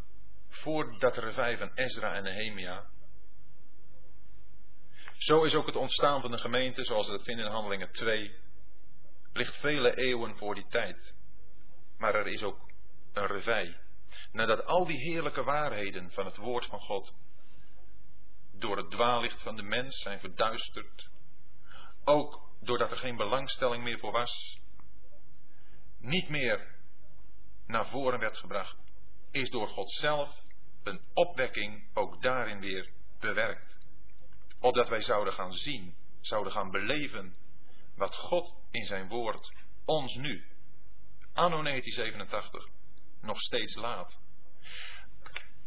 voordat er vijf van Ezra en Nehemia, zo is ook het ontstaan van de gemeente, zoals we dat vinden in Handelingen 2, ligt vele eeuwen voor die tijd. Maar er is ook een revij. Nadat al die heerlijke waarheden van het woord van God door het dwaallicht van de mens zijn verduisterd, ook doordat er geen belangstelling meer voor was, niet meer naar voren werd gebracht, is door God zelf een opwekking ook daarin weer bewerkt opdat wij zouden gaan zien, zouden gaan beleven wat God in zijn woord ons nu, anno 1987, nog steeds laat.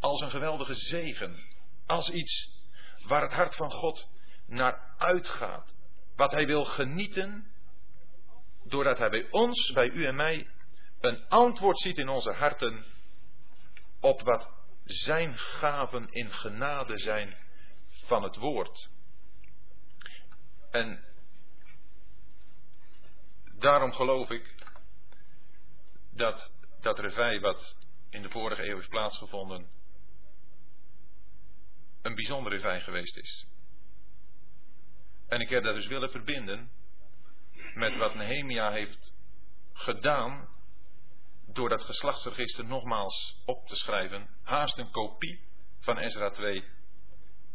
Als een geweldige zegen, als iets waar het hart van God naar uitgaat, wat hij wil genieten, doordat hij bij ons, bij u en mij, een antwoord ziet in onze harten op wat zijn gaven in genade zijn van het woord. En daarom geloof ik dat dat revij wat in de vorige eeuw is plaatsgevonden een bijzondere revij geweest is. En ik heb dat dus willen verbinden met wat Nehemia heeft gedaan door dat geslachtsregister nogmaals op te schrijven, haast een kopie van Ezra 2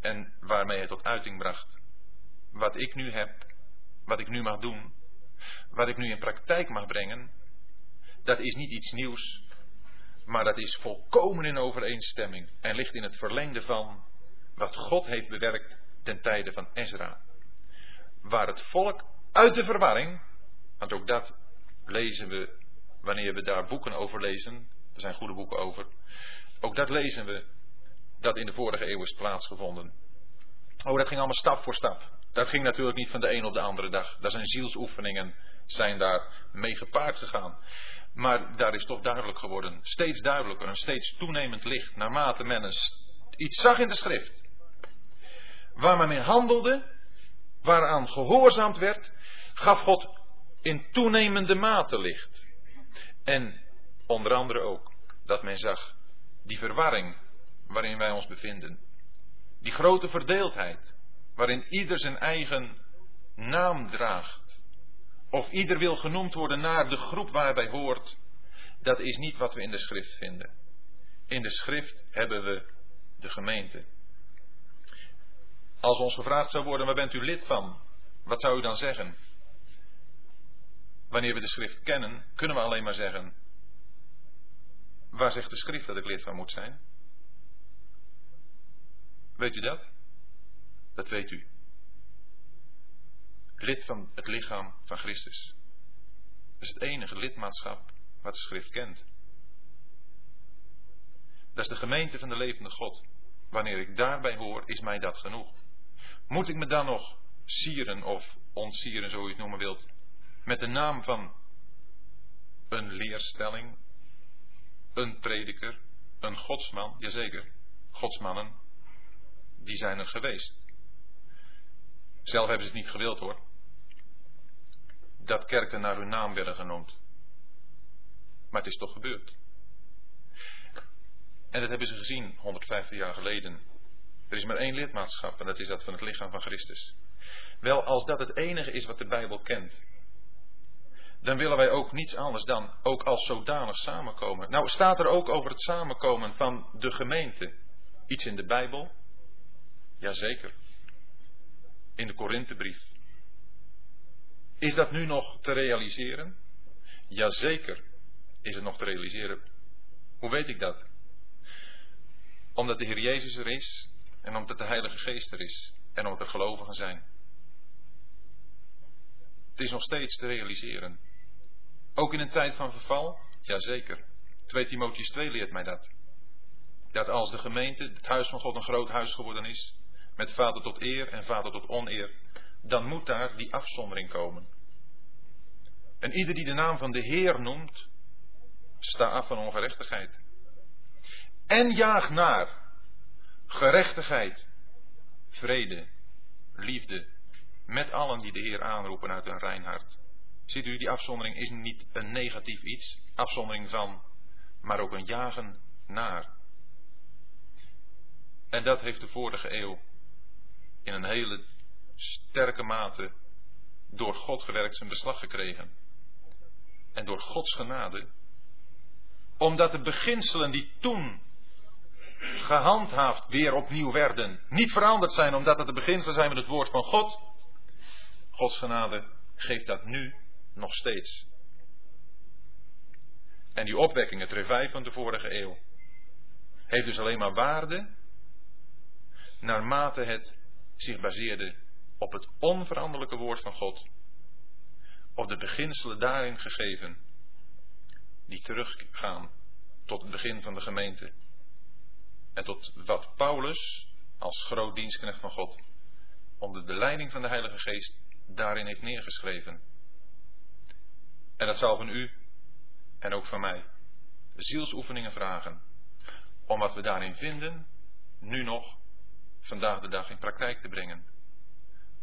en waarmee hij tot uiting bracht wat ik nu heb, wat ik nu mag doen, wat ik nu in praktijk mag brengen, dat is niet iets nieuws, maar dat is volkomen in overeenstemming en ligt in het verlengde van wat God heeft bewerkt ten tijde van Ezra. Waar het volk uit de verwarring, want ook dat lezen we wanneer we daar boeken over lezen, er zijn goede boeken over, ook dat lezen we dat in de vorige eeuw is plaatsgevonden. Oh, dat ging allemaal stap voor stap. Dat ging natuurlijk niet van de een op de andere dag. Daar zijn zielsoefeningen, zijn daar mee gepaard gegaan. Maar daar is toch duidelijk geworden, steeds duidelijker, een steeds toenemend licht, naarmate men iets zag in de schrift. Waar men mee handelde, waaraan gehoorzaamd werd, gaf God in toenemende mate licht. En onder andere ook dat men zag die verwarring waarin wij ons bevinden. Die grote verdeeldheid waarin ieder zijn eigen naam draagt. Of ieder wil genoemd worden naar de groep waar hij hoort. Dat is niet wat we in de schrift vinden. In de schrift hebben we de gemeente. Als ons gevraagd zou worden, waar bent u lid van? Wat zou u dan zeggen? Wanneer we de schrift kennen, kunnen we alleen maar zeggen, Waar zegt de schrift dat ik lid van moet zijn? Weet u dat? Dat weet u. Lid van het lichaam van Christus. Dat is het enige lidmaatschap wat de schrift kent. Dat is de gemeente van de levende God. Wanneer ik daarbij hoor, is mij dat genoeg. Moet ik me dan nog sieren of ontsieren, zo u het noemen wilt, met de naam van een leerstelling, een prediker, een godsman, jazeker, godsmannen, die zijn er geweest. Zelf hebben ze het niet gewild hoor. Dat kerken naar hun naam werden genoemd. Maar het is toch gebeurd. En dat hebben ze gezien 150 jaar geleden. Er is maar één lidmaatschap en dat is dat van het lichaam van Christus. Wel, als dat het enige is wat de Bijbel kent, dan willen wij ook niets anders dan ook als zodanig samenkomen. Nou, staat er ook over het samenkomen van de gemeente iets in de Bijbel? Jazeker. In de Korinthebrief. Is dat nu nog te realiseren? Jazeker is het nog te realiseren. Hoe weet ik dat? Omdat de Heer Jezus er is en omdat de Heilige Geest er is en omdat er gelovigen zijn. Het is nog steeds te realiseren. Ook in een tijd van verval? Jazeker. 2 Timotheus 2 leert mij dat. Dat als de gemeente, het huis van God, een groot huis geworden is, met vader tot eer en vader tot oneer, dan moet daar die afzondering komen. En ieder die de naam van de Heer noemt, sta af van ongerechtigheid. En jaag naar gerechtigheid, vrede, liefde, met allen die de Heer aanroepen uit hun rein hart. Ziet u, die afzondering is niet een negatief iets, afzondering van, maar ook een jagen naar. En dat heeft de vorige eeuw in een hele sterke mate door God gewerkt zijn beslag gekregen. En door Gods genade, omdat de beginselen die toen gehandhaafd weer opnieuw werden, niet veranderd zijn omdat het de beginselen zijn van het woord van God, Gods genade geeft dat nu nog steeds. En die opwekking, het revive van de vorige eeuw, heeft dus alleen maar waarde naarmate het zich baseerde op het onveranderlijke woord van God, op de beginselen daarin gegeven, die teruggaan tot het begin van de gemeente en tot wat Paulus als groot dienstknecht van God onder de leiding van de Heilige Geest daarin heeft neergeschreven. En dat zal van u en ook van mij zielsoefeningen vragen om wat we daarin vinden nu nog vandaag de dag in praktijk te brengen.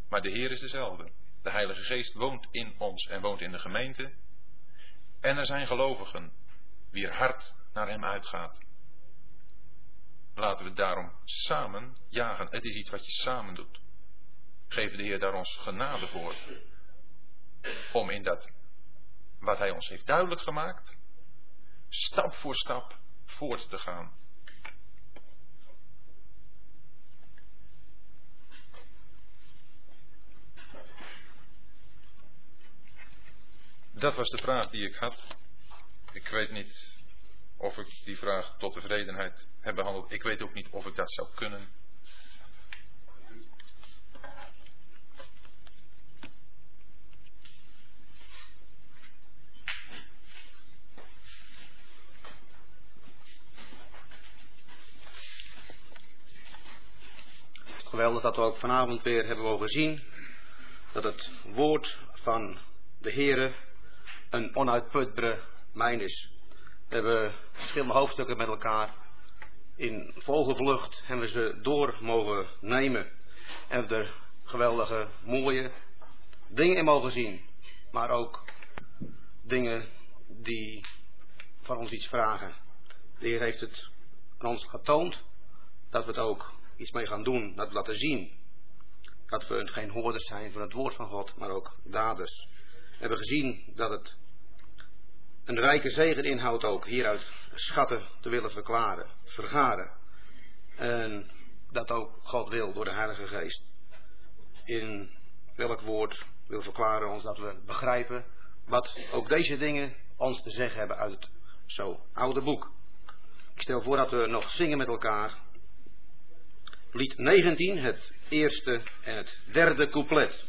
Maar de Heer is dezelfde. De Heilige Geest woont in ons en woont in de gemeente. En er zijn gelovigen wier hart naar Hem uitgaat. Laten we daarom samen jagen. Het is iets wat je samen doet. Geef de Heer daar ons genade voor. Om in dat wat Hij ons heeft duidelijk gemaakt, stap voor stap voort te gaan. Dat was de vraag die ik had. Ik weet niet of ik die vraag tot tevredenheid heb behandeld. Ik weet ook niet of ik dat zou kunnen. geweldig dat we ook vanavond weer hebben mogen zien dat het woord van de Heere een onuitputbare mijn is. Hebben verschillende hoofdstukken met elkaar in vogelvlucht hebben we ze door mogen nemen. En er geweldige, mooie dingen in mogen zien. Maar ook dingen die van ons iets vragen. De Heer heeft het ons getoond dat we het ook iets mee gaan doen, dat we laten zien. Dat we geen hoorders zijn van het woord van God, maar ook daders. We hebben gezien dat het een rijke zegen inhoudt ook hieruit schatten te willen verklaren, vergaren. En dat ook God wil door de Heilige Geest. In welk woord wil verklaren ons dat we begrijpen wat ook deze dingen ons te zeggen hebben uit het zo oude boek. Ik stel voor dat we nog zingen met elkaar. Lied 19, het eerste en het derde couplet.